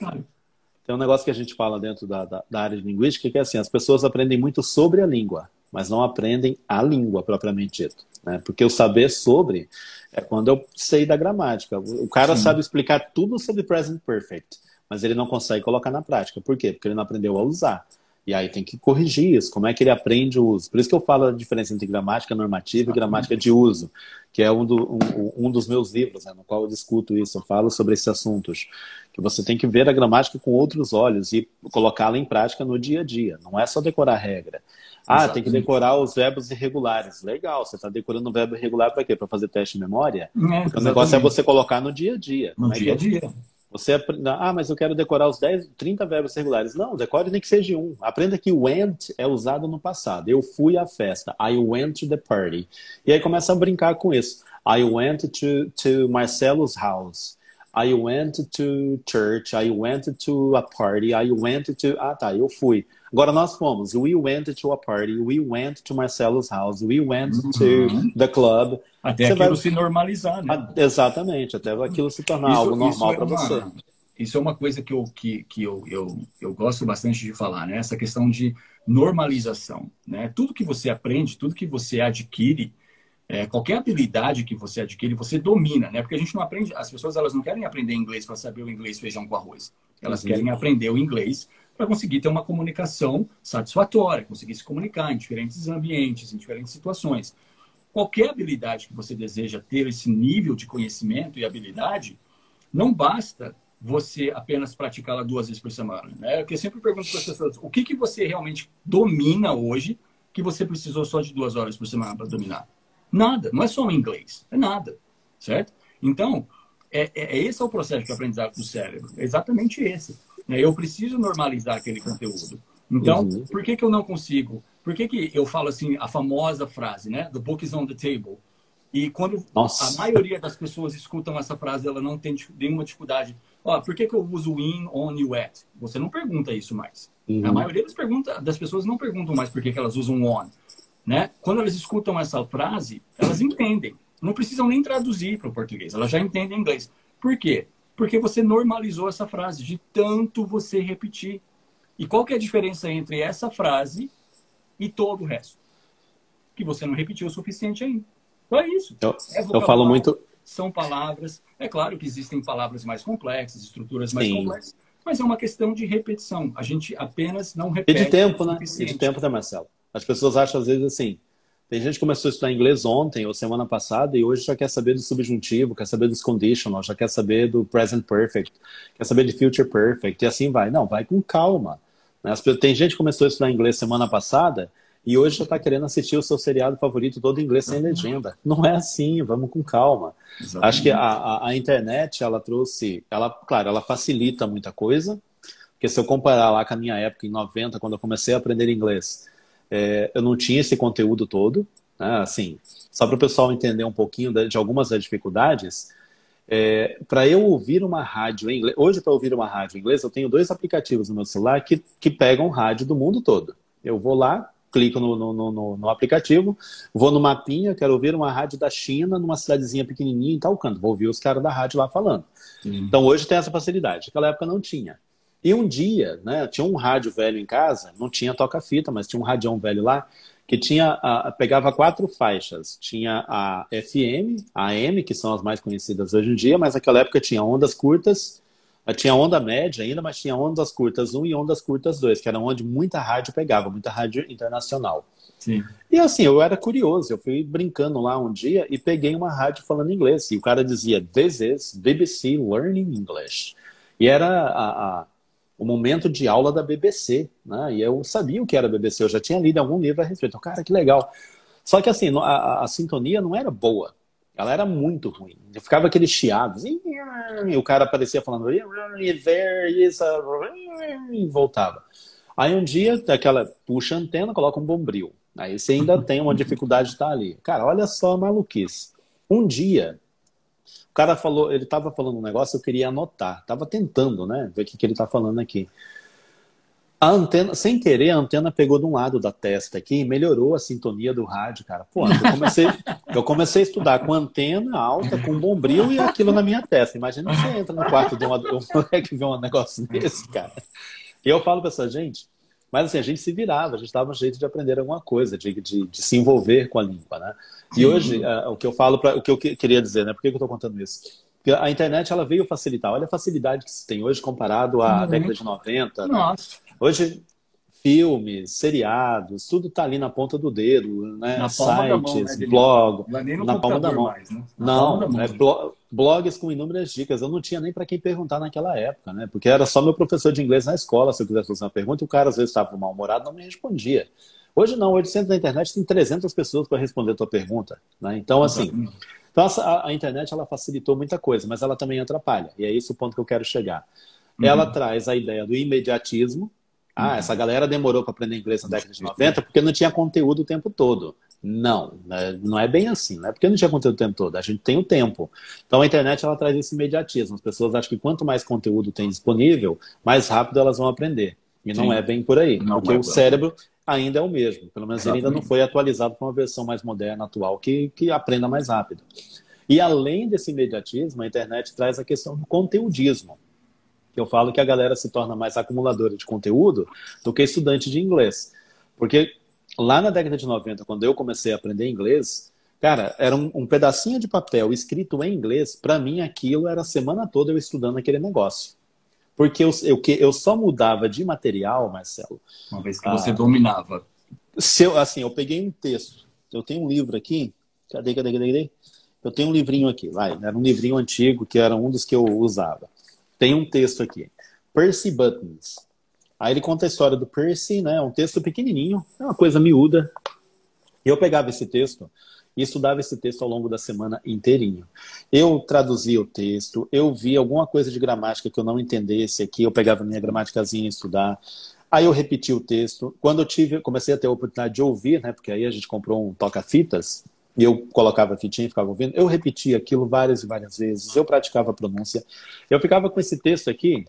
Tem um negócio que a gente fala dentro da, da, da, área de linguística que é assim: as pessoas aprendem muito sobre a língua, mas não aprendem a língua propriamente dito. Né? Porque o saber sobre é quando eu sei da gramática. O cara Sim. sabe explicar tudo sobre present perfect, mas ele não consegue colocar na prática. Por quê? Porque ele não aprendeu a usar. E aí tem que corrigir isso. Como é que ele aprende o uso? Por isso que eu falo a diferença entre gramática normativa e gramática de uso, que é um, do, um, um dos meus livros, né, no qual eu discuto isso. Eu falo sobre esses assuntos. Que você tem que ver a gramática com outros olhos e colocá-la em prática no dia a dia. Não é só decorar regra. Ah, Exatamente. tem que decorar os verbos irregulares. Legal, você está decorando o verbo irregular para quê? Para fazer teste de memória? É, o negócio é você colocar no dia a dia. No dia a dia. Você ah, mas eu quero decorar os 10, 30 verbos regulares. Não, decore nem que seja um. Aprenda que went é usado no passado. Eu fui à festa. I went to the party. E aí começa a brincar com isso. I went to, to Marcelo's house. I went to church. I went to a party. I went to. Ah, tá, eu fui. Agora nós fomos. We went to a party. We went to Marcelo's house. We went uhum. to the club. Até você aquilo vai... se normalizar, né? Exatamente, até aquilo se tornar isso, algo normal é para você. Isso é uma coisa que, eu, que, que eu, eu, eu gosto bastante de falar, né? Essa questão de normalização, né? Tudo que você aprende, tudo que você adquire, é, qualquer habilidade que você adquire, você domina, né? Porque a gente não aprende, as pessoas elas não querem aprender inglês para saber o inglês feijão com arroz. Elas uhum. querem aprender o inglês para conseguir ter uma comunicação satisfatória, conseguir se comunicar em diferentes ambientes, em diferentes situações. Qualquer habilidade que você deseja ter esse nível de conhecimento e habilidade, não basta você apenas praticá-la duas vezes por semana. Né? Eu sempre pergunto para as pessoas, o que, que você realmente domina hoje que você precisou só de duas horas por semana para dominar? Nada, não é só o inglês, é nada, certo? Então, é, é, é esse é o processo de aprendizado do cérebro, é exatamente esse. Né? Eu preciso normalizar aquele conteúdo. Então, uhum. por que, que eu não consigo? Por que, que eu falo assim, a famosa frase, né? The book is on the table. E quando Nossa. a maioria das pessoas escutam essa frase, ela não tem nenhuma dificuldade. Ó, por que, que eu uso in, on e wet? Você não pergunta isso mais. Uhum. A maioria das, pergunta, das pessoas não perguntam mais por que, que elas usam on. Né? Quando elas escutam essa frase, elas entendem. Não precisam nem traduzir para o português, elas já entendem inglês. Por quê? Porque você normalizou essa frase de tanto você repetir. E qual que é a diferença entre essa frase e todo o resto? Que você não repetiu o suficiente ainda. Então é isso. Eu, é eu falo muito. São palavras. É claro que existem palavras mais complexas, estruturas mais Sim. complexas, mas é uma questão de repetição. A gente apenas não repete. E de tempo, né? E de tempo, né, Marcelo? As pessoas acham às vezes assim. Tem gente que começou a estudar inglês ontem ou semana passada e hoje já quer saber do subjuntivo, quer saber dos conditional, já quer saber do present perfect, quer saber de future perfect e assim vai. Não, vai com calma. Né? Tem gente que começou a estudar inglês semana passada e hoje já está querendo assistir o seu seriado favorito todo em inglês sem legenda. Não é assim, vamos com calma. Exatamente. Acho que a, a, a, internet, ela trouxe, ela, claro, ela facilita muita coisa, porque se eu comparar lá com a minha época, em 90, quando eu comecei a aprender inglês, é, eu não tinha esse conteúdo todo, né? assim, só para o pessoal entender um pouquinho de, de algumas das dificuldades, é, para eu ouvir uma rádio em inglês, hoje para ouvir uma rádio em inglês, eu tenho dois aplicativos no meu celular que, que pegam rádio do mundo todo. Eu vou lá, clico no, no, no, no, aplicativo, vou no mapinha, quero ouvir uma rádio da China, numa cidadezinha pequenininha em tal canto. Vou ouvir os caras da rádio lá falando. Então hoje tem essa facilidade. Naquela época não tinha. E um dia, né, tinha um rádio velho em casa, não tinha toca-fita, mas tinha um radião velho lá, que tinha a, pegava quatro faixas. Tinha a FM, a AM, que são as mais conhecidas hoje em dia, mas naquela época tinha ondas curtas, tinha onda média ainda, mas tinha ondas curtas 1 e ondas curtas 2, que era onde muita rádio pegava, muita rádio internacional. Sim. E assim, eu era curioso, eu fui brincando lá um dia e peguei uma rádio falando inglês. E o cara dizia, This is BBC Learning English. E era a, a o momento de aula da BBC, né? E eu sabia o que era BBC, eu já tinha lido algum livro a respeito. Cara, que legal. Só que assim, a, a, sintonia não era boa. Ela era muito ruim. Ficava aqueles chiados. E o cara aparecia falando e voltava. Aí um dia, aquela puxa a antena, coloca um bombril. Aí você ainda tem uma dificuldade de estar ali. Cara, olha só a maluquice. Um dia, O cara falou, ele estava falando um negócio, eu queria anotar. Estava tentando, né? Ver o que, que ele está falando aqui. A antena, sem querer, a antena pegou de um lado da testa aqui e melhorou a sintonia do rádio, cara. Pô, eu comecei, eu comecei a estudar com antena alta, com bombril e aquilo na minha testa. Imagina você entra no quarto de um moleque vê um negócio desse, cara. E eu falo pra essa gente, mas assim, a gente se virava, a gente dava um jeito de aprender alguma coisa, de, de, de se envolver com a língua, né? E hoje, uh, o que eu falo, pra, o que eu queria dizer, né? Por que eu estou contando isso? Porque a internet ela veio facilitar. Olha a facilidade que se tem hoje comparado à uhum. década de 90. Né? Nossa. Né? Hoje, filmes, seriados, tudo está ali na ponta do dedo, né? Na Sites, mão, né, blog, é na palma da mão. Mais, né? Não, da mão, é blo blogs com inúmeras dicas. Eu não tinha nem para quem perguntar naquela época, né? Porque era só meu professor de inglês na escola, se eu quisesse fazer uma pergunta, e o cara às vezes estava mal-humorado, não me respondia. Hoje não, hoje dentro da internet tem 300 pessoas para responder a tua pergunta, né? Então, assim, então a, a, internet ela facilitou muita coisa, mas ela também atrapalha. E é esse o ponto que eu quero chegar. Uhum. Ela traz a ideia do imediatismo, ah, essa galera demorou para aprender inglês na década de 90 porque não tinha conteúdo o tempo todo. Não, né? não é bem assim, não é porque não tinha conteúdo o tempo todo, a gente tem o tempo. Então a internet ela traz esse imediatismo. As pessoas acham que quanto mais conteúdo tem disponível, mais rápido elas vão aprender. E não Sim. é bem por aí, não porque é o cérebro ainda é o mesmo. Pelo menos Exatamente. ele ainda não foi atualizado para uma versão mais moderna, atual, que, que aprenda mais rápido. E além desse imediatismo, a internet traz a questão do conteudismo eu falo que a galera se torna mais acumuladora de conteúdo do que estudante de inglês. Porque lá na década de 90, quando eu comecei a aprender inglês, cara, era um, um pedacinho de papel escrito em inglês, para mim aquilo era a semana toda eu estudando aquele negócio. Porque eu, eu, eu só mudava de material, Marcelo. Uma vez que você ah, dominava. Se eu, assim, eu peguei um texto, eu tenho um livro aqui, cadê, cadê, cadê, cadê? Eu tenho um livrinho aqui, vai, era um livrinho antigo que era um dos que eu usava. Tem um texto aqui. Percy Buttons. Aí ele conta a história do Percy, né? Um texto pequenininho, é uma coisa miúda. E eu pegava esse texto e estudava esse texto ao longo da semana inteirinho. Eu traduzia o texto, eu via alguma coisa de gramática que eu não entendesse aqui, eu pegava minha gramaticazinha e estudar. Aí eu repeti o texto. Quando eu tive, comecei a ter a oportunidade de ouvir, né? Porque aí a gente comprou um toca-fitas e eu colocava a fitinha e ficava ouvindo, eu repetia aquilo várias e várias vezes, eu praticava a pronúncia. Eu ficava com esse texto aqui,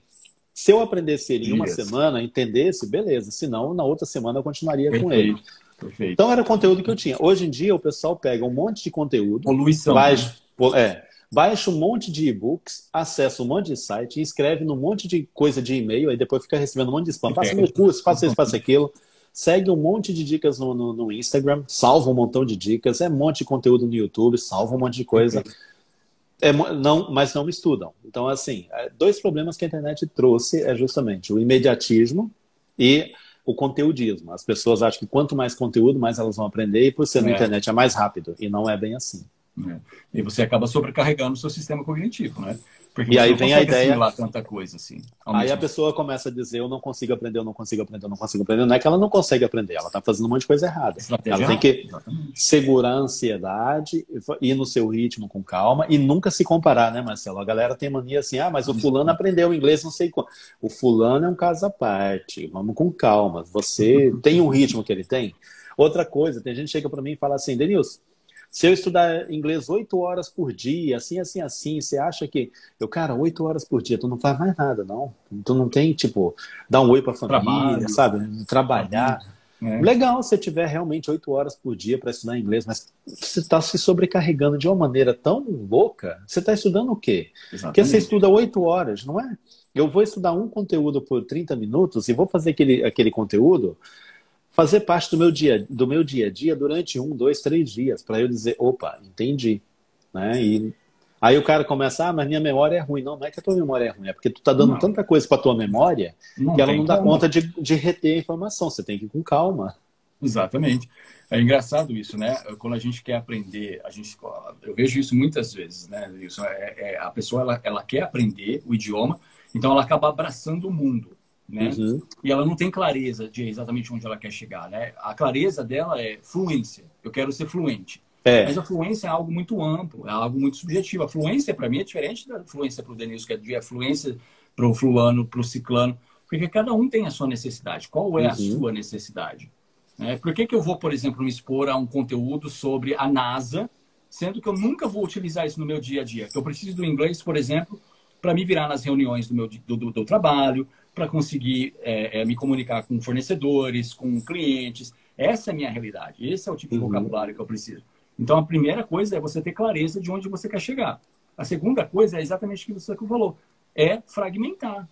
se eu aprendesse ele em uma semana, entendesse, beleza. Se não, na outra semana eu continuaria Perfeito. com ele. Perfeito. Então era o conteúdo que eu tinha. Hoje em dia o pessoal pega um monte de conteúdo, Poluição, baixa, né? é, baixa um monte de e-books, acessa um monte de site, escreve num monte de coisa de e-mail, aí depois fica recebendo um monte de spam. Faça meu curso, faça isso, faça aquilo segue um monte de dicas no, no, no, Instagram, salva um montão de dicas, é um monte de conteúdo no YouTube, salva um monte de coisa. É, não, mas não estudam. Então, assim, é, dois problemas que a internet trouxe é justamente o imediatismo e o conteudismo. As pessoas acham que quanto mais conteúdo, mais elas vão aprender, e por ser na é. internet é mais rápido. E não é bem assim. É. E você acaba sobrecarregando o seu sistema cognitivo, né? Porque e aí vem a ideia. tanta coisa assim. Aí a pessoa começa a dizer: eu não consigo aprender, eu não consigo aprender, eu não consigo aprender. Não é que ela não consegue aprender, ela está fazendo um monte de coisa errada. Estratégia ela tem que exatamente. segurar a ansiedade, ir no seu ritmo com calma e nunca se comparar, né, Marcelo? A galera tem mania assim: ah, mas o fulano aprendeu inglês, não sei como. O fulano é um caso à parte, vamos com calma. Você tem um ritmo que ele tem. Outra coisa, tem gente que chega para mim e fala assim: Denilson se eu estudar inglês oito horas por dia, assim, assim, assim, você acha que. Eu, cara, oito horas por dia, tu não faz mais nada, não. Tu não tem, tipo, dar um oi pra família, Trabalho. sabe? Trabalhar. É. Legal se tiver realmente oito horas por dia para estudar inglês, mas você está se sobrecarregando de uma maneira tão louca. Você está estudando o quê? Exatamente. Porque você estuda oito horas, não é? Eu vou estudar um conteúdo por 30 minutos e vou fazer aquele, aquele conteúdo fazer parte do meu dia, do meu dia a dia durante um, dois, três dias, para eu dizer, opa, entendi. Né? E aí o cara começa, ah, mas minha memória é ruim. Não, não é que a tua memória é ruim, é porque tu tá dando não. tanta coisa para tua memória não que ela não dá conta de, de reter a informação. Você tem que ir com calma. Exatamente. É engraçado isso, né? Quando a gente quer aprender, a gente, eu vejo isso muitas vezes, né? Isso é, é a pessoa ela, ela quer aprender o idioma, então ela acaba abraçando o mundo né? Uhum. E ela não tem clareza de exatamente onde ela quer chegar, né? A clareza dela é fluência. Eu quero ser fluente. É. Mas a fluência é algo muito amplo, é algo muito subjetivo. A fluência, para mim, é diferente da fluência para o Denilson, que é de fluência para o fulano, para o ciclano, porque cada um tem a sua necessidade. Qual é uhum. a sua necessidade? É, por que, que eu vou, por exemplo, me expor a um conteúdo sobre a NASA sendo que eu nunca vou utilizar isso no meu dia a dia. Eu preciso do inglês, por exemplo, para me virar nas reuniões do meu do, do, do trabalho, para conseguir é, é, me comunicar com fornecedores, com clientes. Essa é a minha realidade. Esse é o tipo de uhum. vocabulário que eu preciso. Então, a primeira coisa é você ter clareza de onde você quer chegar. A segunda coisa é exatamente o que você falou, é fragmentar.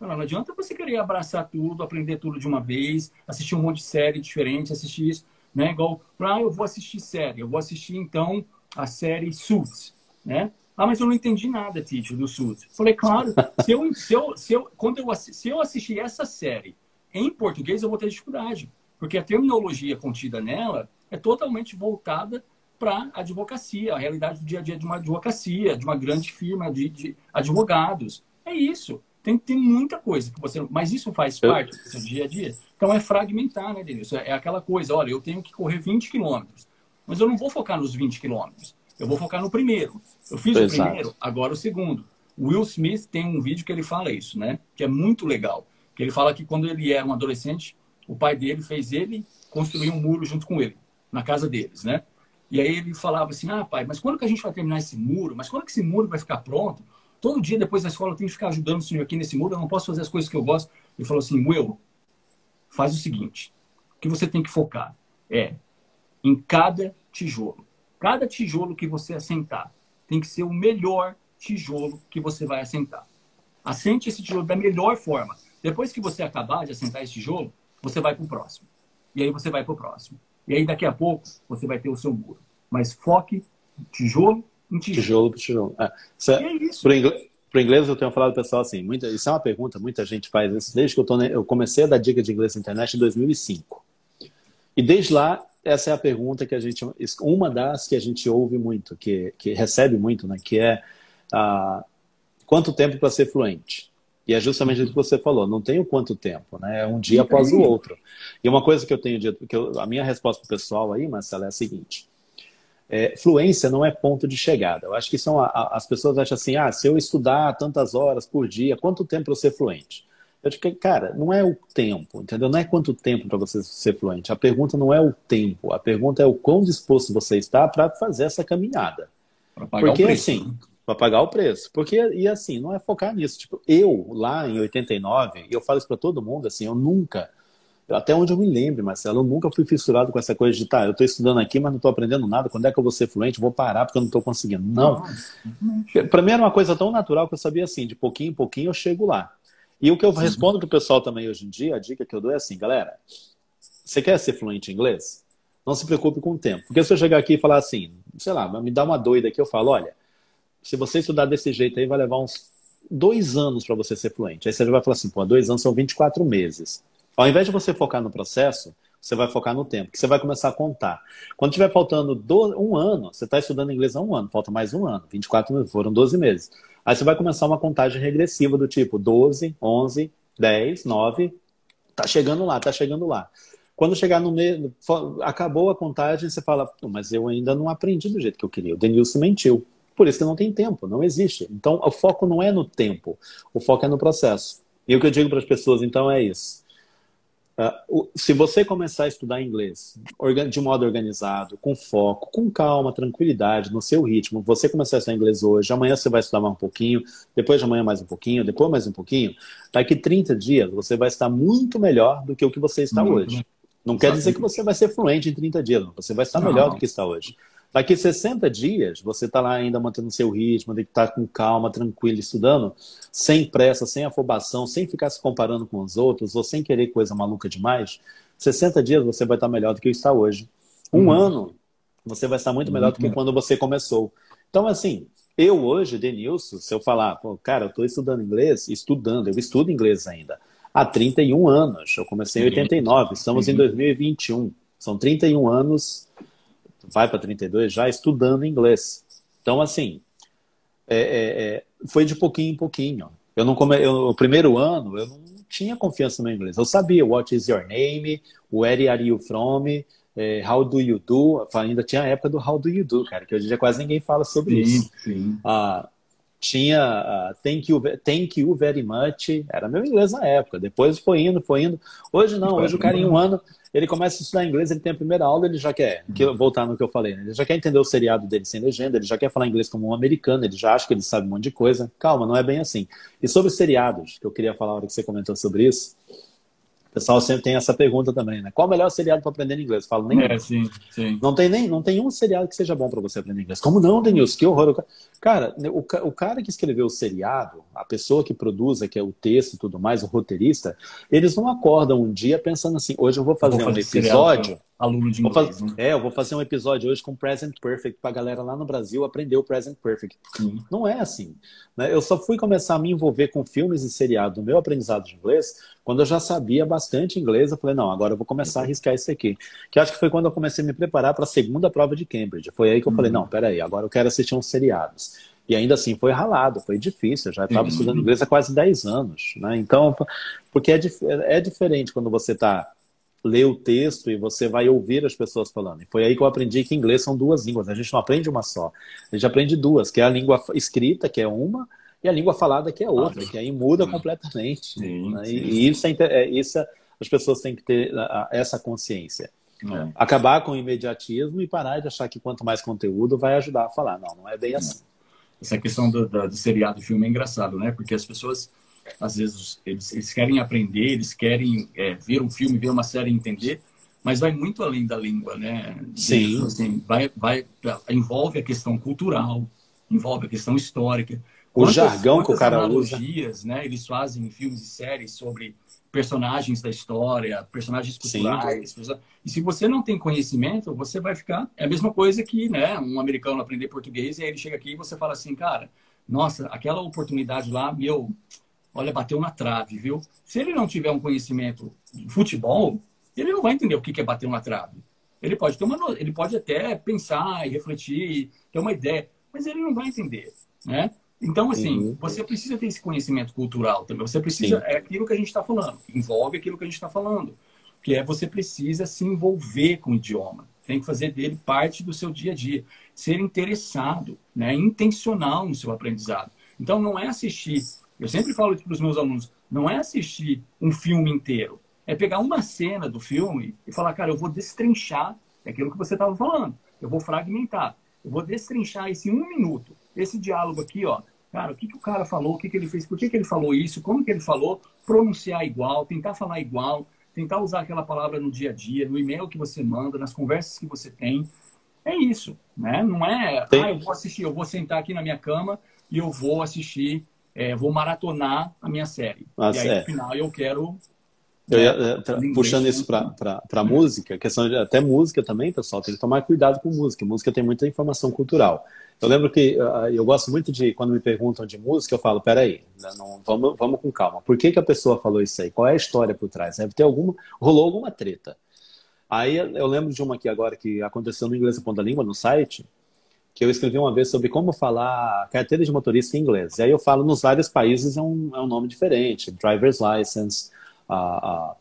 Não, não adianta você querer abraçar tudo, aprender tudo de uma vez, assistir um monte de série diferente, assistir isso, né? Igual, ah, eu vou assistir série, eu vou assistir então a série Suits, né? Ah, mas eu não entendi nada, Tito, do Suits. Falei, claro, se eu, se eu, se eu, quando eu, se eu assistir essa série em português, eu vou ter dificuldade, porque a terminologia contida nela é totalmente voltada para a advocacia, a realidade do dia a dia de uma advocacia, de uma grande firma de, de advogados. É isso. Tem, tem muita coisa que você. Mas isso faz parte do seu dia a dia. Então é fragmentar, né, Denilson? É aquela coisa, olha, eu tenho que correr 20 quilômetros, mas eu não vou focar nos 20 quilômetros. Eu vou focar no primeiro. Eu fiz Exato. o primeiro, agora o segundo. O Will Smith tem um vídeo que ele fala isso, né? Que é muito legal. Que ele fala que quando ele era um adolescente, o pai dele fez ele construir um muro junto com ele, na casa deles, né? E aí ele falava assim: ah, pai, mas quando que a gente vai terminar esse muro? Mas quando que esse muro vai ficar pronto? Todo dia depois da escola eu tenho que ficar ajudando o senhor aqui nesse muro, eu não posso fazer as coisas que eu gosto. Ele falou assim: Will, faz o seguinte: o que você tem que focar é em cada tijolo. Cada tijolo que você assentar tem que ser o melhor tijolo que você vai assentar. Assente esse tijolo da melhor forma. Depois que você acabar de assentar esse tijolo, você vai para o próximo. E aí você vai para o próximo. E aí, daqui a pouco, você vai ter o seu muro. Mas foque tijolo em tijolo. Tijolo por tijolo. É. Isso é, é isso. Para inglês, inglês, eu tenho falado para pessoal assim, muita, isso é uma pergunta, muita gente faz isso, desde que eu, tô, eu comecei a dar dica de inglês na internet em 2005. E desde lá, essa é a pergunta que a gente, uma das que a gente ouve muito, que, que recebe muito, né, que é ah, quanto tempo para ser fluente? E é justamente o que você falou, não tenho quanto tempo, né? É um dia após o outro. E uma coisa que eu tenho dito, que eu, a minha resposta pro pessoal aí, Marcela, é a seguinte: é, fluência não é ponto de chegada. Eu acho que são a, a, as pessoas acham assim, ah, se eu estudar tantas horas por dia, quanto tempo para eu ser fluente? Eu digo, cara, não é o tempo, entendeu? Não é quanto tempo para você ser fluente. A pergunta não é o tempo, a pergunta é o quão disposto você está para fazer essa caminhada. Porque assim, né? para pagar o preço. Porque, e assim, não é focar nisso. Tipo, eu, lá em 89, e eu falo isso para todo mundo, assim, eu nunca, até onde eu me lembro, Marcelo, eu nunca fui fissurado com essa coisa de, tá, eu estou estudando aqui, mas não estou aprendendo nada, quando é que eu vou ser fluente? Vou parar porque eu não estou conseguindo. Não. Para mim era uma coisa tão natural que eu sabia assim, de pouquinho em pouquinho eu chego lá. E o que eu respondo pro pessoal também hoje em dia, a dica que eu dou é assim, galera, você quer ser fluente em inglês? Não se preocupe com o tempo. Porque se eu chegar aqui e falar assim, sei lá, me dá uma doida aqui, eu falo, olha, se você estudar desse jeito aí, vai levar uns dois anos para você ser fluente. Aí você vai falar assim, pô, dois anos são 24 meses. Ao invés de você focar no processo, você vai focar no tempo, que você vai começar a contar. Quando tiver faltando do, um ano, você está estudando inglês há um ano, falta mais um ano, 24 meses, foram 12 meses. Aí você vai começar uma contagem regressiva do tipo 12, 11, 10, 9, tá chegando lá, tá chegando lá. Quando chegar no meio, acabou a contagem, você fala, mas eu ainda não aprendi do jeito que eu queria. O Denilson mentiu. Por isso que não tem tempo, não existe. Então, o foco não é no tempo, o foco é no processo. E o que eu digo para as pessoas, então, é isso. Uh, se você começar a estudar inglês de modo organizado, com foco, com calma, tranquilidade, no seu ritmo, você começar a estudar inglês hoje, amanhã você vai estudar mais um pouquinho, depois de amanhã mais um pouquinho, depois mais um pouquinho, daqui 30 dias você vai estar muito melhor do que o que você está hoje. Não quer dizer que você vai ser fluente em 30 dias, não. você vai estar melhor do que está hoje. Daqui 60 dias, você está lá ainda mantendo seu ritmo, tem que estar tá com calma, tranquilo, estudando, sem pressa, sem afobação, sem ficar se comparando com os outros, ou sem querer coisa maluca demais. 60 dias você vai estar melhor do que está hoje. Um uhum. ano, você vai estar muito melhor do que quando você começou. Então, assim, eu hoje, Denilson, se eu falar, cara, eu estou estudando inglês, estudando, eu estudo inglês ainda, há 31 anos. Eu comecei em 89, estamos em 2021. Uhum. São 31 anos vai para 32 já estudando inglês. Então, assim, é, é, é, foi de pouquinho em pouquinho. Eu não come... eu, o primeiro ano eu não tinha confiança no inglês. Eu sabia what is your name, where are you from, é, how do you do. Ainda tinha a época do how do you do, cara, que hoje já quase ninguém fala sobre sim, isso. Sim. Ah, tinha uh, thank, you, thank you very much, era meu inglês na época. Depois foi indo, foi indo. Hoje não, hoje o cara em um ano, ele começa a estudar inglês, ele tem a primeira aula, ele já quer, que, voltar no que eu falei, né? ele já quer entender o seriado dele sem legenda, ele já quer falar inglês como um americano, ele já acha que ele sabe um monte de coisa. Calma, não é bem assim. E sobre seriados, que eu queria falar na hora que você comentou sobre isso, o pessoal sempre tem essa pergunta também, né? Qual o melhor seriado para aprender inglês? Eu falo, nem. É, sim, sim. Não tem nem, não tem um seriado que seja bom para você aprender inglês. Como não, Denilson? Que horror. Cara, o, o cara que escreveu o seriado, a pessoa que produz, que é o texto e tudo mais, o roteirista, eles não acordam um dia pensando assim, hoje eu vou fazer, vou fazer um episódio aluno de inglês. Fazer, né? É, eu vou fazer um episódio hoje com Present Perfect para a galera lá no Brasil aprender o Present Perfect. Não é assim. Né? Eu só fui começar a me envolver com filmes e seriados no meu aprendizado de inglês quando eu já sabia bastante inglês. Eu falei, não, agora eu vou começar a arriscar isso aqui. Que acho que foi quando eu comecei a me preparar para a segunda prova de Cambridge. Foi aí que eu uhum. falei, não, peraí, agora eu quero assistir uns seriados. E ainda assim foi ralado, foi difícil. Eu já estava uhum. estudando inglês há quase 10 anos. Né? Então, porque é, é diferente quando você está ler o texto e você vai ouvir as pessoas falando. E foi aí que eu aprendi que inglês são duas línguas. A gente não aprende uma só. A gente aprende duas, que é a língua escrita, que é uma, e a língua falada, que é outra, que aí muda completamente. Sim, né? sim, e, isso, é, é, isso é, as pessoas têm que ter essa consciência. É. Acabar com o imediatismo e parar de achar que quanto mais conteúdo vai ajudar a falar. Não, não é bem assim. Essa questão do, do, do seriado do filme é engraçado, né? Porque as pessoas às vezes eles, eles querem aprender, eles querem é, ver um filme, ver uma série e entender, mas vai muito além da língua, né? Sim. Assim, vai, vai, envolve a questão cultural, envolve a questão histórica. O quantas, jargão que o cara analogias, usa. né? Eles fazem filmes e séries sobre personagens da história, personagens culturais. Sim. E se você não tem conhecimento, você vai ficar... É a mesma coisa que né, um americano aprender português e aí ele chega aqui e você fala assim, cara, nossa, aquela oportunidade lá, meu, olha, bateu na trave, viu? Se ele não tiver um conhecimento de futebol, ele não vai entender o que é bater na trave. Ele pode ter uma, ele pode até pensar e refletir, ter uma ideia, mas ele não vai entender, né? Então, assim, uhum. você precisa ter esse conhecimento cultural também. Você precisa, Sim. é aquilo que a gente está falando, envolve aquilo que a gente está falando, que é você precisa se envolver com o idioma. Tem que fazer dele parte do seu dia a dia. Ser interessado, né? intencional no seu aprendizado. Então, não é assistir eu sempre falo isso para os meus alunos: não é assistir um filme inteiro, é pegar uma cena do filme e falar, cara, eu vou destrinchar aquilo que você estava falando, eu vou fragmentar, eu vou destrinchar esse um minuto, esse diálogo aqui, ó. Cara, o que, que o cara falou, o que, que ele fez, por que, que ele falou isso, como que ele falou, pronunciar igual, tentar falar igual, tentar usar aquela palavra no dia a dia, no e-mail que você manda, nas conversas que você tem. É isso, né? Não é, ah, eu vou assistir, eu vou sentar aqui na minha cama e eu vou assistir é, vou maratonar a minha série. Ah, e aí, no final, eu quero. Eu ia, é, puxando isso para a música, questão de, até música também, pessoal, tem que tomar cuidado com música. Música tem muita informação cultural. Eu lembro que uh, eu gosto muito de, quando me perguntam de música, eu falo, peraí, né, não, vamos, vamos com calma. Por que, que a pessoa falou isso aí? Qual é a história por trás? Deve ter alguma, rolou alguma treta. Aí eu lembro de uma aqui agora que aconteceu no Inglês Ponta Língua, no site, que eu escrevi uma vez sobre como falar carteira de motorista em inglês. E aí eu falo nos vários países é um, é um nome diferente, driver's license, uh, uh,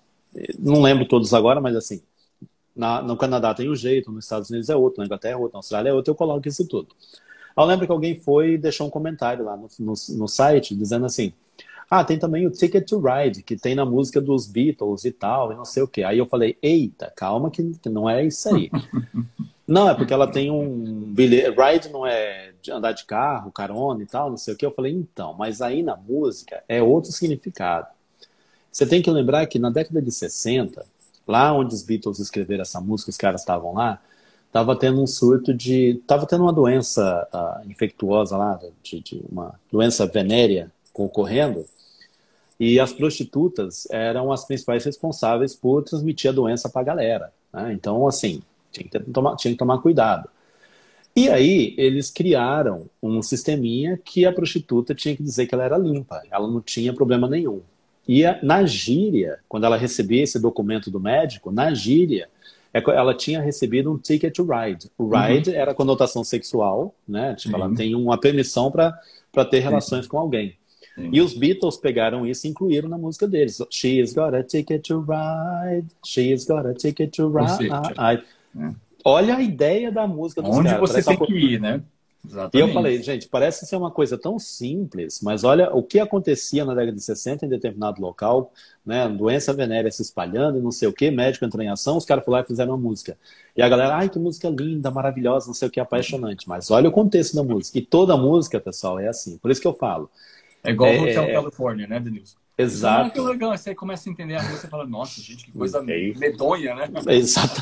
não lembro todos agora, mas assim, na, no Canadá tem um jeito, nos Estados Unidos é outro, na Inglaterra é outro, na Austrália é outro, eu coloco isso tudo. Eu lembro que alguém foi e deixou um comentário lá no, no, no site dizendo assim, ah, tem também o Ticket to Ride, que tem na música dos Beatles e tal, e não sei o que. Aí eu falei, eita, calma que, que não é isso aí. Não, é porque ela tem um bilhete. Ride não é de andar de carro, carona e tal, não sei o que. Eu falei, então, mas aí na música é outro significado. Você tem que lembrar que na década de 60, lá onde os Beatles escreveram essa música, os caras estavam lá, estava tendo um surto de. estava tendo uma doença uh, infectuosa lá, de, de, uma doença venérea ocorrendo, e as prostitutas eram as principais responsáveis por transmitir a doença para a galera. Né? Então, assim, tinha que, tomar, tinha que tomar cuidado. E aí eles criaram um sisteminha que a prostituta tinha que dizer que ela era limpa, ela não tinha problema nenhum. E a, na gíria, quando ela recebia esse documento do médico, na gíria, é ela tinha recebido um ticket to ride. O uhum. ride uhum. era conotação sexual, né? Tipo, uhum. ela tem uma permissão para ter relações uhum. com alguém. E os Beatles pegaram isso e incluíram na música deles. She's got a ticket to ride, she's got a ticket to ride. É. Olha a ideia da música dos Onde caras. você tem que ir, né? Exatamente. E eu falei, gente, parece ser uma coisa tão simples, mas olha o que acontecia na década de 60 em determinado local, né? Doença venérea se espalhando e não sei o que, médico entrou em ação, os caras foram lá e fizeram uma música. E a galera, ai, que música linda, maravilhosa, não sei o que, apaixonante. Mas olha o contexto da música. E toda música, pessoal, é assim. Por isso que eu falo. É igual é, o Hotel é, California, né, Denilson? Exato. Ah, que legal. Você começa a entender a música e fala, nossa, gente, que coisa medonha, né? Exato.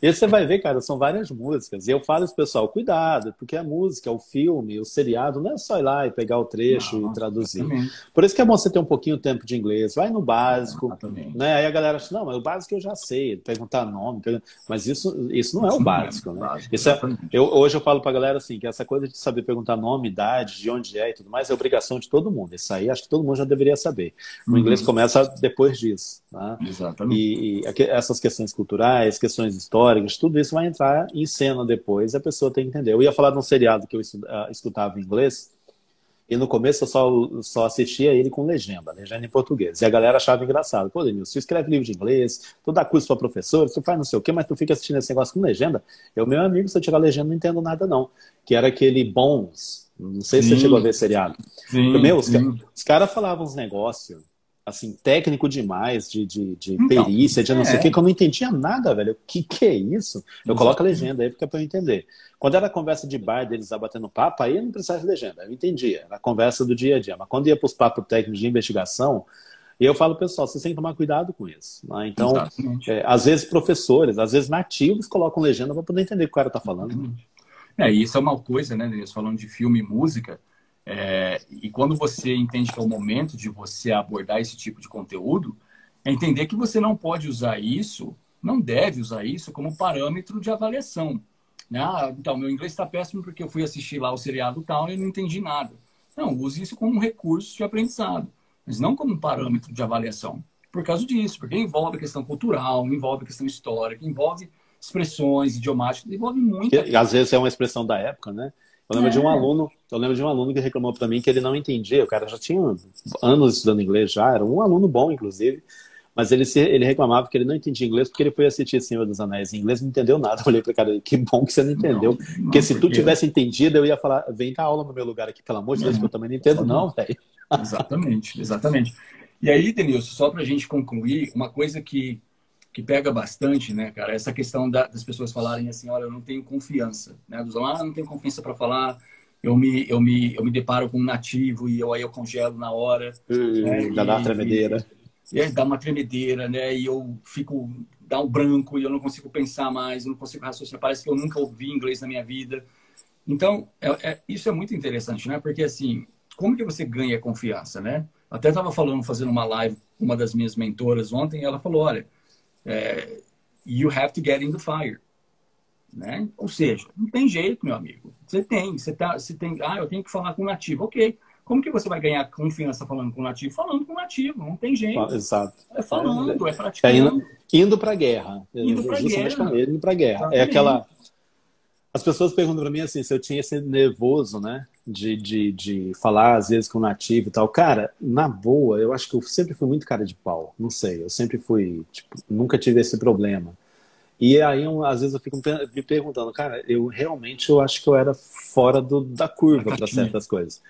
E você vai ver, cara, são várias músicas. E eu falo isso, pessoal, cuidado, porque a música, o filme, o seriado, não é só ir lá e pegar o trecho não, e traduzir. Exatamente. Por isso que é bom você ter um pouquinho de tempo de inglês. Vai no básico. Exatamente. Né? Aí a galera acha, não, mas o básico eu já sei, perguntar nome. Mas isso, isso não é o básico, é né? Isso é, eu, hoje eu falo pra galera assim, que essa coisa de saber perguntar nome, idade, de onde é e tudo mais, é obrigação de todo mundo. Isso aí acho que todo mundo já deveria saber. O inglês uhum. começa depois disso. Né? Exatamente. E, e, essas questões culturais, questões históricas, tudo isso vai entrar em cena depois e a pessoa tem que entender. Eu ia falar de um seriado que eu ah, escutava em inglês e no começo eu só, só assistia ele com legenda, legenda em português. E a galera achava engraçado. Pô, Denilson, tu escreve livro de inglês, tu dá curso para professor, tu faz não sei o quê, mas tu fica assistindo esse negócio com legenda. Eu, meu amigo, se eu tirar legenda, não entendo nada não. Que era aquele Bones, não sei sim. se você chegou a ver seriado. Sim, Meu, os, os caras falavam uns negócios assim, técnico demais, de, de, de então, perícia, de não é. sei o que, que eu não entendia nada, velho. O que, que é isso? Eu Exatamente. coloco a legenda aí porque é pra eu entender. Quando era conversa de bar deles lá batendo papo, aí eu não precisava de legenda, eu entendia. Era a conversa do dia a dia. Mas quando ia pros papos técnicos de investigação, eu falo, pessoal, vocês têm que tomar cuidado com isso. Né? Então, é, às vezes professores, às vezes nativos colocam legenda para poder entender o que o cara tá falando. É, isso é uma coisa, né, Denise, falando de filme e música, é, e quando você entende que é o momento de você abordar esse tipo de conteúdo, é entender que você não pode usar isso, não deve usar isso como parâmetro de avaliação. Né? Ah, então, meu inglês está péssimo porque eu fui assistir lá o seriado tal e não entendi nada. Não, use isso como um recurso de aprendizado, mas não como um parâmetro de avaliação. Por causa disso, porque envolve a questão cultural, envolve a questão histórica, envolve expressões idiomáticas, envolve muito. E, às vezes é uma expressão da época, né? Eu lembro é. de um é. aluno, eu lembro de um aluno que reclamou para mim que ele não entendia. O cara já tinha anos estudando inglês já, era um aluno bom, inclusive. Mas ele, se, ele reclamava que ele não entendia inglês porque ele foi assistir Senhor dos Anéis em inglês não entendeu nada. Eu olhei para cara, que bom que você não entendeu. Não, não, porque se tu tivesse entendido, eu ia falar, vem dar aula no meu lugar aqui, pelo amor de Deus, que eu também não entendo, não, velho. Exatamente, exatamente. E aí, Denilson, só para a gente concluir, uma coisa que que pega bastante, né, cara? Essa questão da, das pessoas falarem assim, olha, eu não tenho confiança, né? Dos ah, não tenho confiança para falar, eu me, eu me, eu me deparo com um nativo e eu, aí eu congelo na hora. Hum, né? Dá uma tremedeira. E, e, dá uma tremedeira, né? E eu fico, dá um branco e eu não consigo pensar mais, eu não consigo raciocinar. Parece que eu nunca ouvi inglês na minha vida. Então, é, é, isso é muito interessante, né? Porque, assim, como que você ganha confiança, né? Até estava falando, fazendo uma live, uma das minhas mentoras ontem, ela falou, olha, é, you have to get in the fire. Né? Ou seja, não tem jeito, meu amigo. Você tem, você, tá, você tem, ah, eu tenho que falar com o nativo. Ok. Como que você vai ganhar confiança falando com o nativo? Falando com o nativo, não tem jeito. Exato. É falando, é, é praticando. É indo, indo para a guerra. Indo para a guerra. Indo para guerra. É aquela. As pessoas perguntam para mim assim, se eu tinha esse nervoso, né? De, de, de falar às vezes com o nativo e tal. Cara, na boa, eu acho que eu sempre fui muito cara de pau. Não sei, eu sempre fui, tipo, nunca tive esse problema. E aí, eu, às vezes, eu fico me perguntando, cara, eu realmente eu acho que eu era fora do, da curva para certas coisas.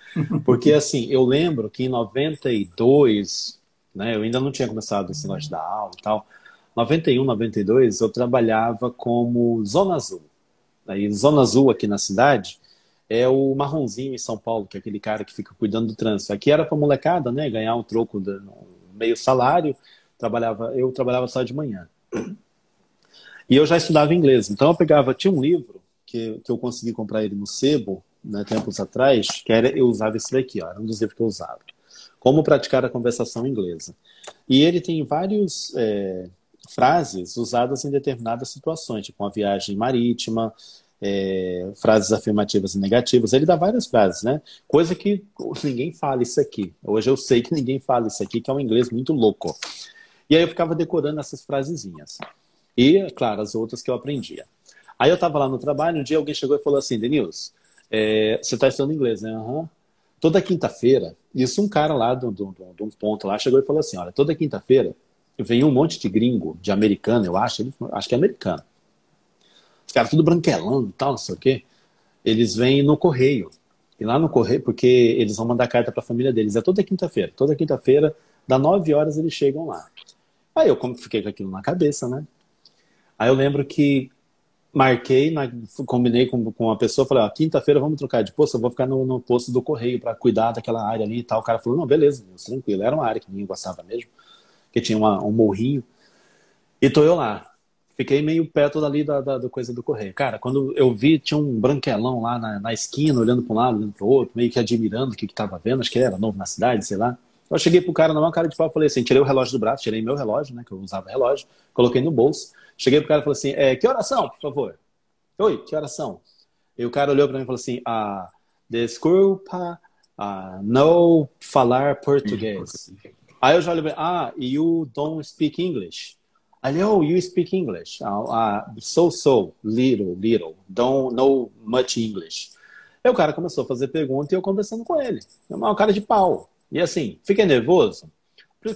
Porque, assim, eu lembro que em 92, né, eu ainda não tinha começado esse negócio da aula e tal. 91, 92, eu trabalhava como Zona Azul. Aí, Zona Azul aqui na cidade é o marronzinho em São Paulo, que é aquele cara que fica cuidando do trânsito. Aqui era para molecada, né? Ganhar um troco, de, meio salário. Trabalhava, eu trabalhava só de manhã. E eu já estudava inglês. Então eu pegava, tinha um livro que, que eu consegui comprar ele no sebo, né, tempos atrás, que era, eu usava esse daqui, ó, era um dos livros que eu usava. Como praticar a conversação inglesa. E ele tem vários é, frases usadas em determinadas situações, tipo uma viagem marítima, é, frases afirmativas e negativas. Ele dá várias frases, né? Coisa que ninguém fala isso aqui. Hoje eu sei que ninguém fala isso aqui, que é um inglês muito louco. E aí eu ficava decorando essas frasezinhas. E, claro, as outras que eu aprendia. Aí eu estava lá no trabalho, um dia alguém chegou e falou assim, Denilson, é, você está estudando inglês, né? Uhum. Toda quinta-feira, isso um cara lá de um ponto lá chegou e falou assim, olha, toda quinta-feira vem um monte de gringo, de americano, eu acho, ele, acho que é americano os caras tudo branquelando e tal, não sei o quê. eles vêm no correio. E lá no correio, porque eles vão mandar carta para a família deles. É toda quinta-feira. Toda quinta-feira, das 9 horas, eles chegam lá. Aí eu fiquei com aquilo na cabeça, né? Aí eu lembro que marquei, na, combinei com, com uma pessoa, falei, ó, quinta-feira vamos trocar de posto, eu vou ficar no, no posto do correio para cuidar daquela área ali e tal. O cara falou, não, beleza, tranquilo. Era uma área que ninguém gostava mesmo, que tinha uma, um morrinho. E tô eu lá. Fiquei meio perto dali da, da, da, coisa do correio. Cara, quando eu vi, tinha um branquelão lá na, na esquina, olhando para um lado, olhando para o outro, meio que admirando o que, que tava vendo, acho que era novo na cidade, sei lá. Eu cheguei pro cara na cara de pau, falei assim, tirei o relógio do braço, tirei meu relógio, né, que eu usava relógio, coloquei no bolso, Cheguei pro cara e falei assim: é, que oração, por favor? Oi, que oração? E o cara olhou para mim e falou assim: ah, desculpa, ah, não falar português. Aí eu já olhei, ah, you don't speak English. Aí, oh, you speak English. Uh, uh, so, so, little, little. Don't know much English. Aí o cara começou a fazer pergunta e eu conversando com ele. É um cara de pau. E assim, fiquei nervoso?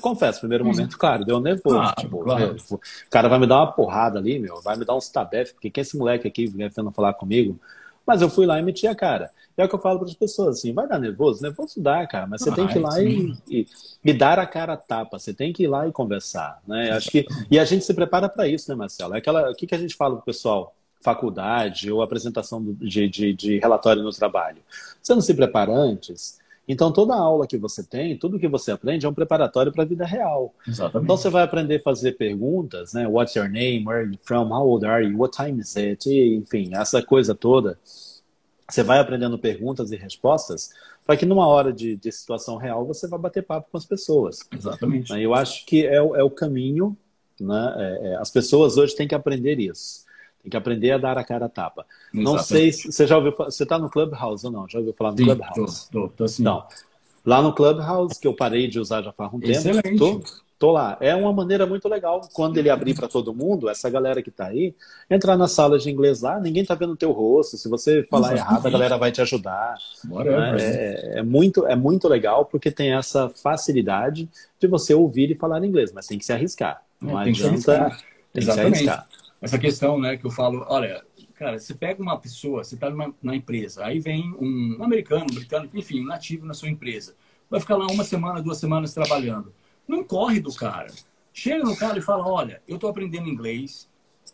Confesso, primeiro uhum. momento, claro, deu nervoso. Tipo, claro. Meu, o cara vai me dar uma porrada ali, meu, vai me dar uns tabef, porque quem é esse moleque aqui vendo falar comigo? Mas eu fui lá e meti a cara. É o que eu falo para as pessoas, assim, vai dar nervoso? Nervoso dá, cara, mas você tem que ir lá e, e, e, dar a cara a tapa, você tem que ir lá e conversar, né? Acho que, e a gente se prepara para isso, né, Marcelo? É aquela, o que, que a gente fala pro pessoal? Faculdade ou apresentação de, de, de relatório no trabalho. Você não se prepara antes? Então, toda aula que você tem, tudo que você aprende é um preparatório para a vida real. Exatamente. Então, você vai aprender a fazer perguntas, né? What's your name? Where are you from? How old are you? What time is it? E, enfim, essa coisa toda. Você vai aprendendo perguntas e respostas para que numa hora de, de, situação real você vá bater papo com as pessoas. Exatamente. Eu acho que é, é o caminho, né? É, é, as pessoas hoje têm que aprender isso. Tem que aprender a dar a cara a tapa. Exatamente. Não sei se você já ouviu Você está no Clubhouse ou não? Já ouviu falar no Sim, Clubhouse? Tô, tô, tô sim. Então, lá no Clubhouse, que eu parei de usar já faz um Excelente. tempo. Tô, tô lá. É uma maneira muito legal, quando ele abrir para todo mundo, essa galera que está aí, entrar na sala de inglês lá, ninguém está vendo o teu rosto. Se você falar Exatamente. errado, a galera vai te ajudar. Né? É, é, muito, é muito legal, porque tem essa facilidade de você ouvir e falar inglês, mas tem que se arriscar. Não é, adianta. Tem que se arriscar essa questão, né, que eu falo, olha, cara, você pega uma pessoa, você está na empresa, aí vem um americano, um britânico, enfim, um nativo na sua empresa, vai ficar lá uma semana, duas semanas trabalhando. Não corre do cara. Chega no cara e fala, olha, eu estou aprendendo inglês,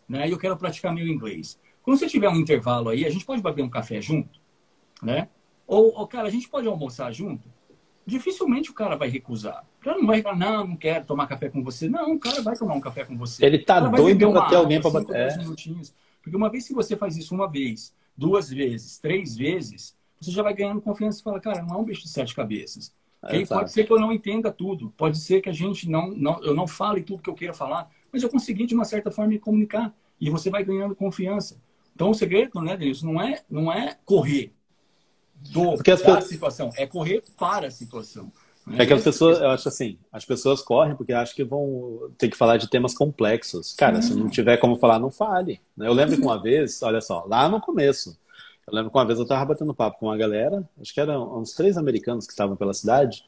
né, e eu quero praticar meu inglês. Quando você tiver um intervalo aí, a gente pode beber um café junto, né? Ou, ou cara, a gente pode almoçar junto? dificilmente o cara vai recusar. O cara não vai falar, não, não quero tomar café com você. Não, o cara vai tomar um café com você. Ele tá doido para ter alguém para bater. É. Minutinhos. Porque uma vez que você faz isso uma vez, duas vezes, três vezes, você já vai ganhando confiança e fala, cara, não é um bicho de sete cabeças. É, pode ser que eu não entenda tudo, pode ser que a gente não, não, eu não fale tudo que eu queira falar, mas eu consegui de uma certa forma me comunicar e você vai ganhando confiança. Então o segredo, né, Denilson, não é, não é correr, do, Porque as da pessoas... situação, é correr para a situação. Né? É que as pessoas, eu acho assim, as pessoas correm porque acham que vão ter que falar de temas complexos. Cara, se não tiver como falar, não fale. Eu lembro que uma vez, olha só, lá no começo, eu lembro que uma vez eu estava batendo papo com uma galera, acho que eram uns três americanos que estavam pela cidade,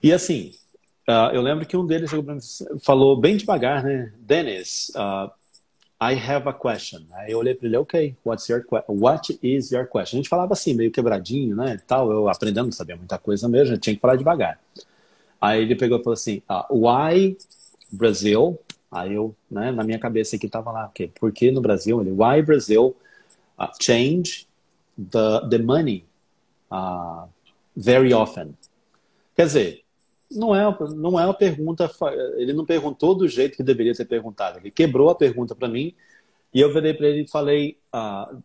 e assim, uh, eu lembro que um deles falou bem devagar, né? Dennis, uh, I have a question. Aí eu olhei para ele, ok, what's your what is your question? A gente falava assim, meio quebradinho, né, tal, eu aprendendo, sabia muita coisa mesmo, tinha que falar devagar. Aí ele pegou e falou assim, uh, why Brazil? Aí eu, né, na minha cabeça aqui tava lá, okay, por que no Brasil? Ele, why Brazil uh, change the, the money uh, very often? Quer dizer, não é, não é uma pergunta. Ele não perguntou do jeito que deveria ter perguntado. Ele quebrou a pergunta para mim e eu virei para ele e falei: uh,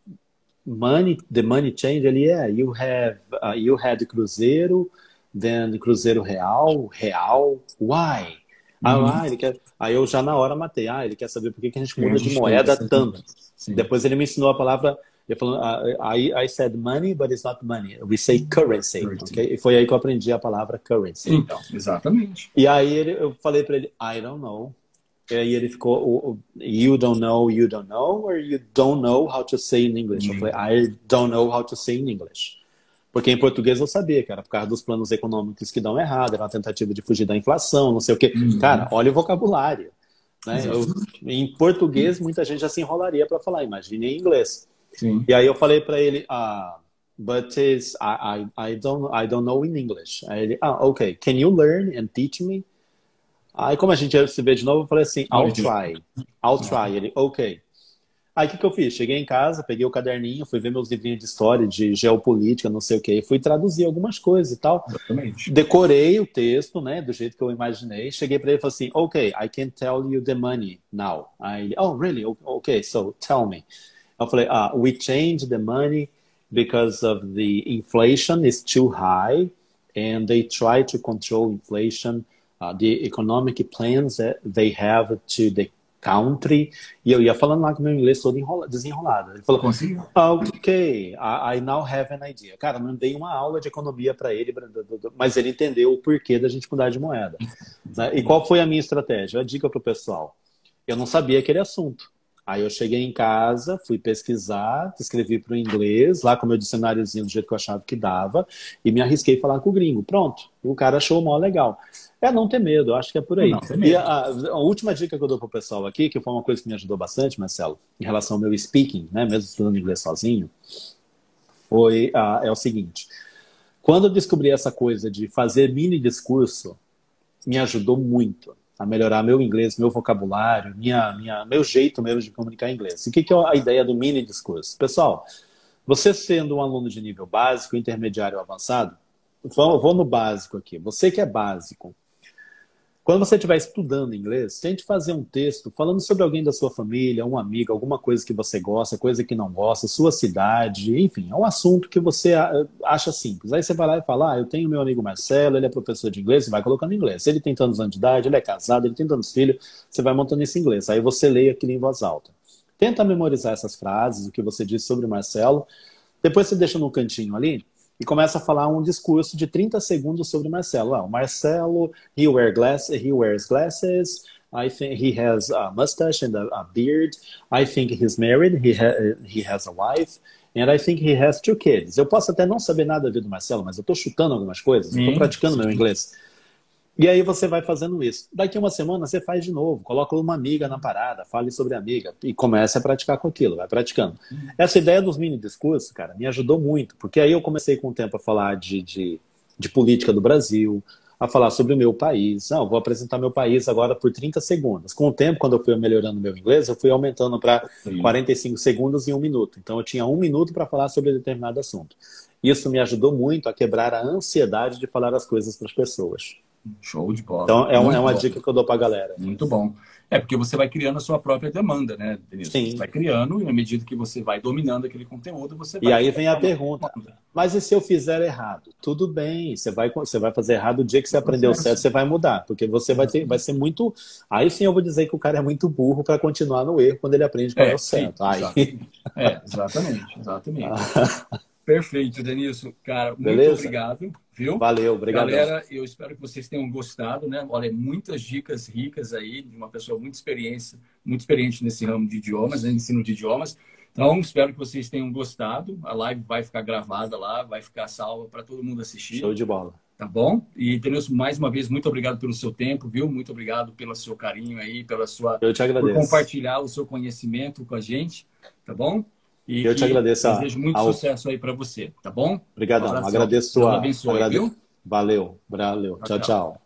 money, the money change. Ele é, yeah, you have, uh, you had cruzeiro, then cruzeiro real, real, why? Uhum. Ah, ele quer... Aí eu já na hora matei. Ah, ele quer saber por que, que a gente muda de moeda tanto. Sim. Depois ele me ensinou a palavra ele falou, uh, I, I said money, but it's not money. We say currency. currency. Okay? E foi aí que eu aprendi a palavra currency. Então, exatamente. E aí ele, eu falei para ele, I don't know. E aí ele ficou, you don't know, you don't know, or you don't know how to say in English. Eu falei, I don't know how to say in English. Porque em português eu sabia era por causa dos planos econômicos que dão errado, era uma tentativa de fugir da inflação, não sei o quê. Uhum. Cara, olha o vocabulário. Né? Eu, em português, muita gente já se enrolaria para falar, imagine em inglês. Sim. E aí eu falei para ele, ah, but is I, I I don't I don't know in English. Aí ele, ah, okay, can you learn and teach me? Aí como a gente ia se ver de novo, eu falei assim, I'll try, I'll try. Ele, ok. Aí o que, que eu fiz? Cheguei em casa, peguei o caderninho, fui ver meus livrinhos de história, de geopolítica, não sei o que, fui traduzir algumas coisas e tal. Exatamente. Decorei o texto, né, do jeito que eu imaginei. Cheguei para ele e falei assim, ok, I can tell you the money now. Aí ele, oh, really? Okay, so tell me. Eu falei, ah, we change the money because of the inflation is too high and they try to control inflation, uh, the economic plans that they have to the country. E eu ia falando lá com meu inglês todo enrola, desenrolado. Ele falou, ok, I, I, now have an idea. Cara, não dei uma aula de economia para ele, mas ele entendeu o porquê da gente mudar de moeda. Né? E qual foi a minha estratégia? A dica para o pessoal. Eu não sabia aquele assunto. Aí eu cheguei em casa, fui pesquisar, escrevi para o inglês, lá com meu dicionáriozinho do jeito que eu achava que dava, e me arrisquei a falar com o gringo. Pronto, o cara achou mó legal. É não ter medo, eu acho que é por aí. Não, e a, a, última dica que eu dou para o pessoal aqui, que foi uma coisa que me ajudou bastante, Marcelo, em relação ao meu speaking, né, mesmo estudando inglês sozinho, foi é o seguinte. Quando eu descobri essa coisa de fazer mini discurso, me ajudou muito a melhorar meu inglês, meu vocabulário, minha, minha, meu jeito mesmo de comunicar inglês. E o que, que é a ideia do mini discurso? Pessoal, você sendo um aluno de nível básico, intermediário avançado, vou, vou no básico aqui. Você que é básico, quando você estiver estudando inglês, tente fazer um texto falando sobre alguém da sua família, um amigo, alguma coisa que você gosta, coisa que não gosta, sua cidade, enfim, é um assunto que você acha simples. Aí você vai lá e fala: ah, eu tenho meu amigo Marcelo, ele é professor de inglês, você vai colocando inglês. Ele tem tantos anos de idade, ele é casado, ele tem tantos filhos, você vai montando esse inglês. Aí você lê aquilo em voz alta. Tenta memorizar essas frases, o que você disse sobre o Marcelo. Depois você deixa no cantinho ali e começa a falar um discurso de 30 segundos sobre Marcelo. Ah, o Marcelo, he, wear glass, he wears glasses, I think he has a mustache and a, a beard, I think he's married, he, ha he has a wife, and I think he has two kids. Eu posso até não saber nada a ver do Marcelo, mas eu estou chutando algumas coisas, estou praticando sim. meu inglês. E aí você vai fazendo isso. Daqui uma semana você faz de novo, coloca uma amiga na parada, fale sobre a amiga e comece a praticar com aquilo, vai praticando. Essa ideia dos mini discursos, cara, me ajudou muito, porque aí eu comecei com o tempo a falar de, de, de política do Brasil, a falar sobre o meu país. Não, vou apresentar meu país agora por 30 segundos. Com o tempo, quando eu fui melhorando meu inglês, eu fui aumentando para 45 segundos e um minuto. Então eu tinha um minuto para falar sobre determinado assunto. Isso me ajudou muito a quebrar a ansiedade de falar as coisas para as pessoas. Show de bola. Então, é, uma, é uma dica que eu dou para a galera. Muito bom. É porque você vai criando a sua própria demanda, né, Denise? Sim. Você vai criando e, à medida que você vai dominando aquele conteúdo, você vai. E aí vem a pergunta: mas e se eu fizer errado? Tudo bem, você vai, você vai fazer errado o dia que você aprendeu certo, você vai mudar, porque você vai ter, vai ser muito. Aí sim eu vou dizer que o cara é muito burro para continuar no erro quando ele aprende qual é, é o certo. Sim, aí... É, exatamente, exatamente. Perfeito, Denilson. Cara, muito Beleza? obrigado. Viu? Valeu, obrigado. Galera, eu espero que vocês tenham gostado, né? Olha, muitas dicas ricas aí de uma pessoa muito experiente, muito experiente nesse ramo de idiomas, né? ensino de idiomas. Então, espero que vocês tenham gostado. A live vai ficar gravada lá, vai ficar salva para todo mundo assistir. Show de bola. Tá bom? E, Denilson, mais uma vez, muito obrigado pelo seu tempo, viu? Muito obrigado pelo seu carinho aí, pela sua... Eu te agradeço. Por compartilhar o seu conhecimento com a gente, tá bom? E eu te agradeço. Desejo muito a... sucesso aí para você, tá bom? Obrigado. Um agradeço sua. Abençoe, agradeço. Viu? Valeu, valeu. tchau. tchau. tchau.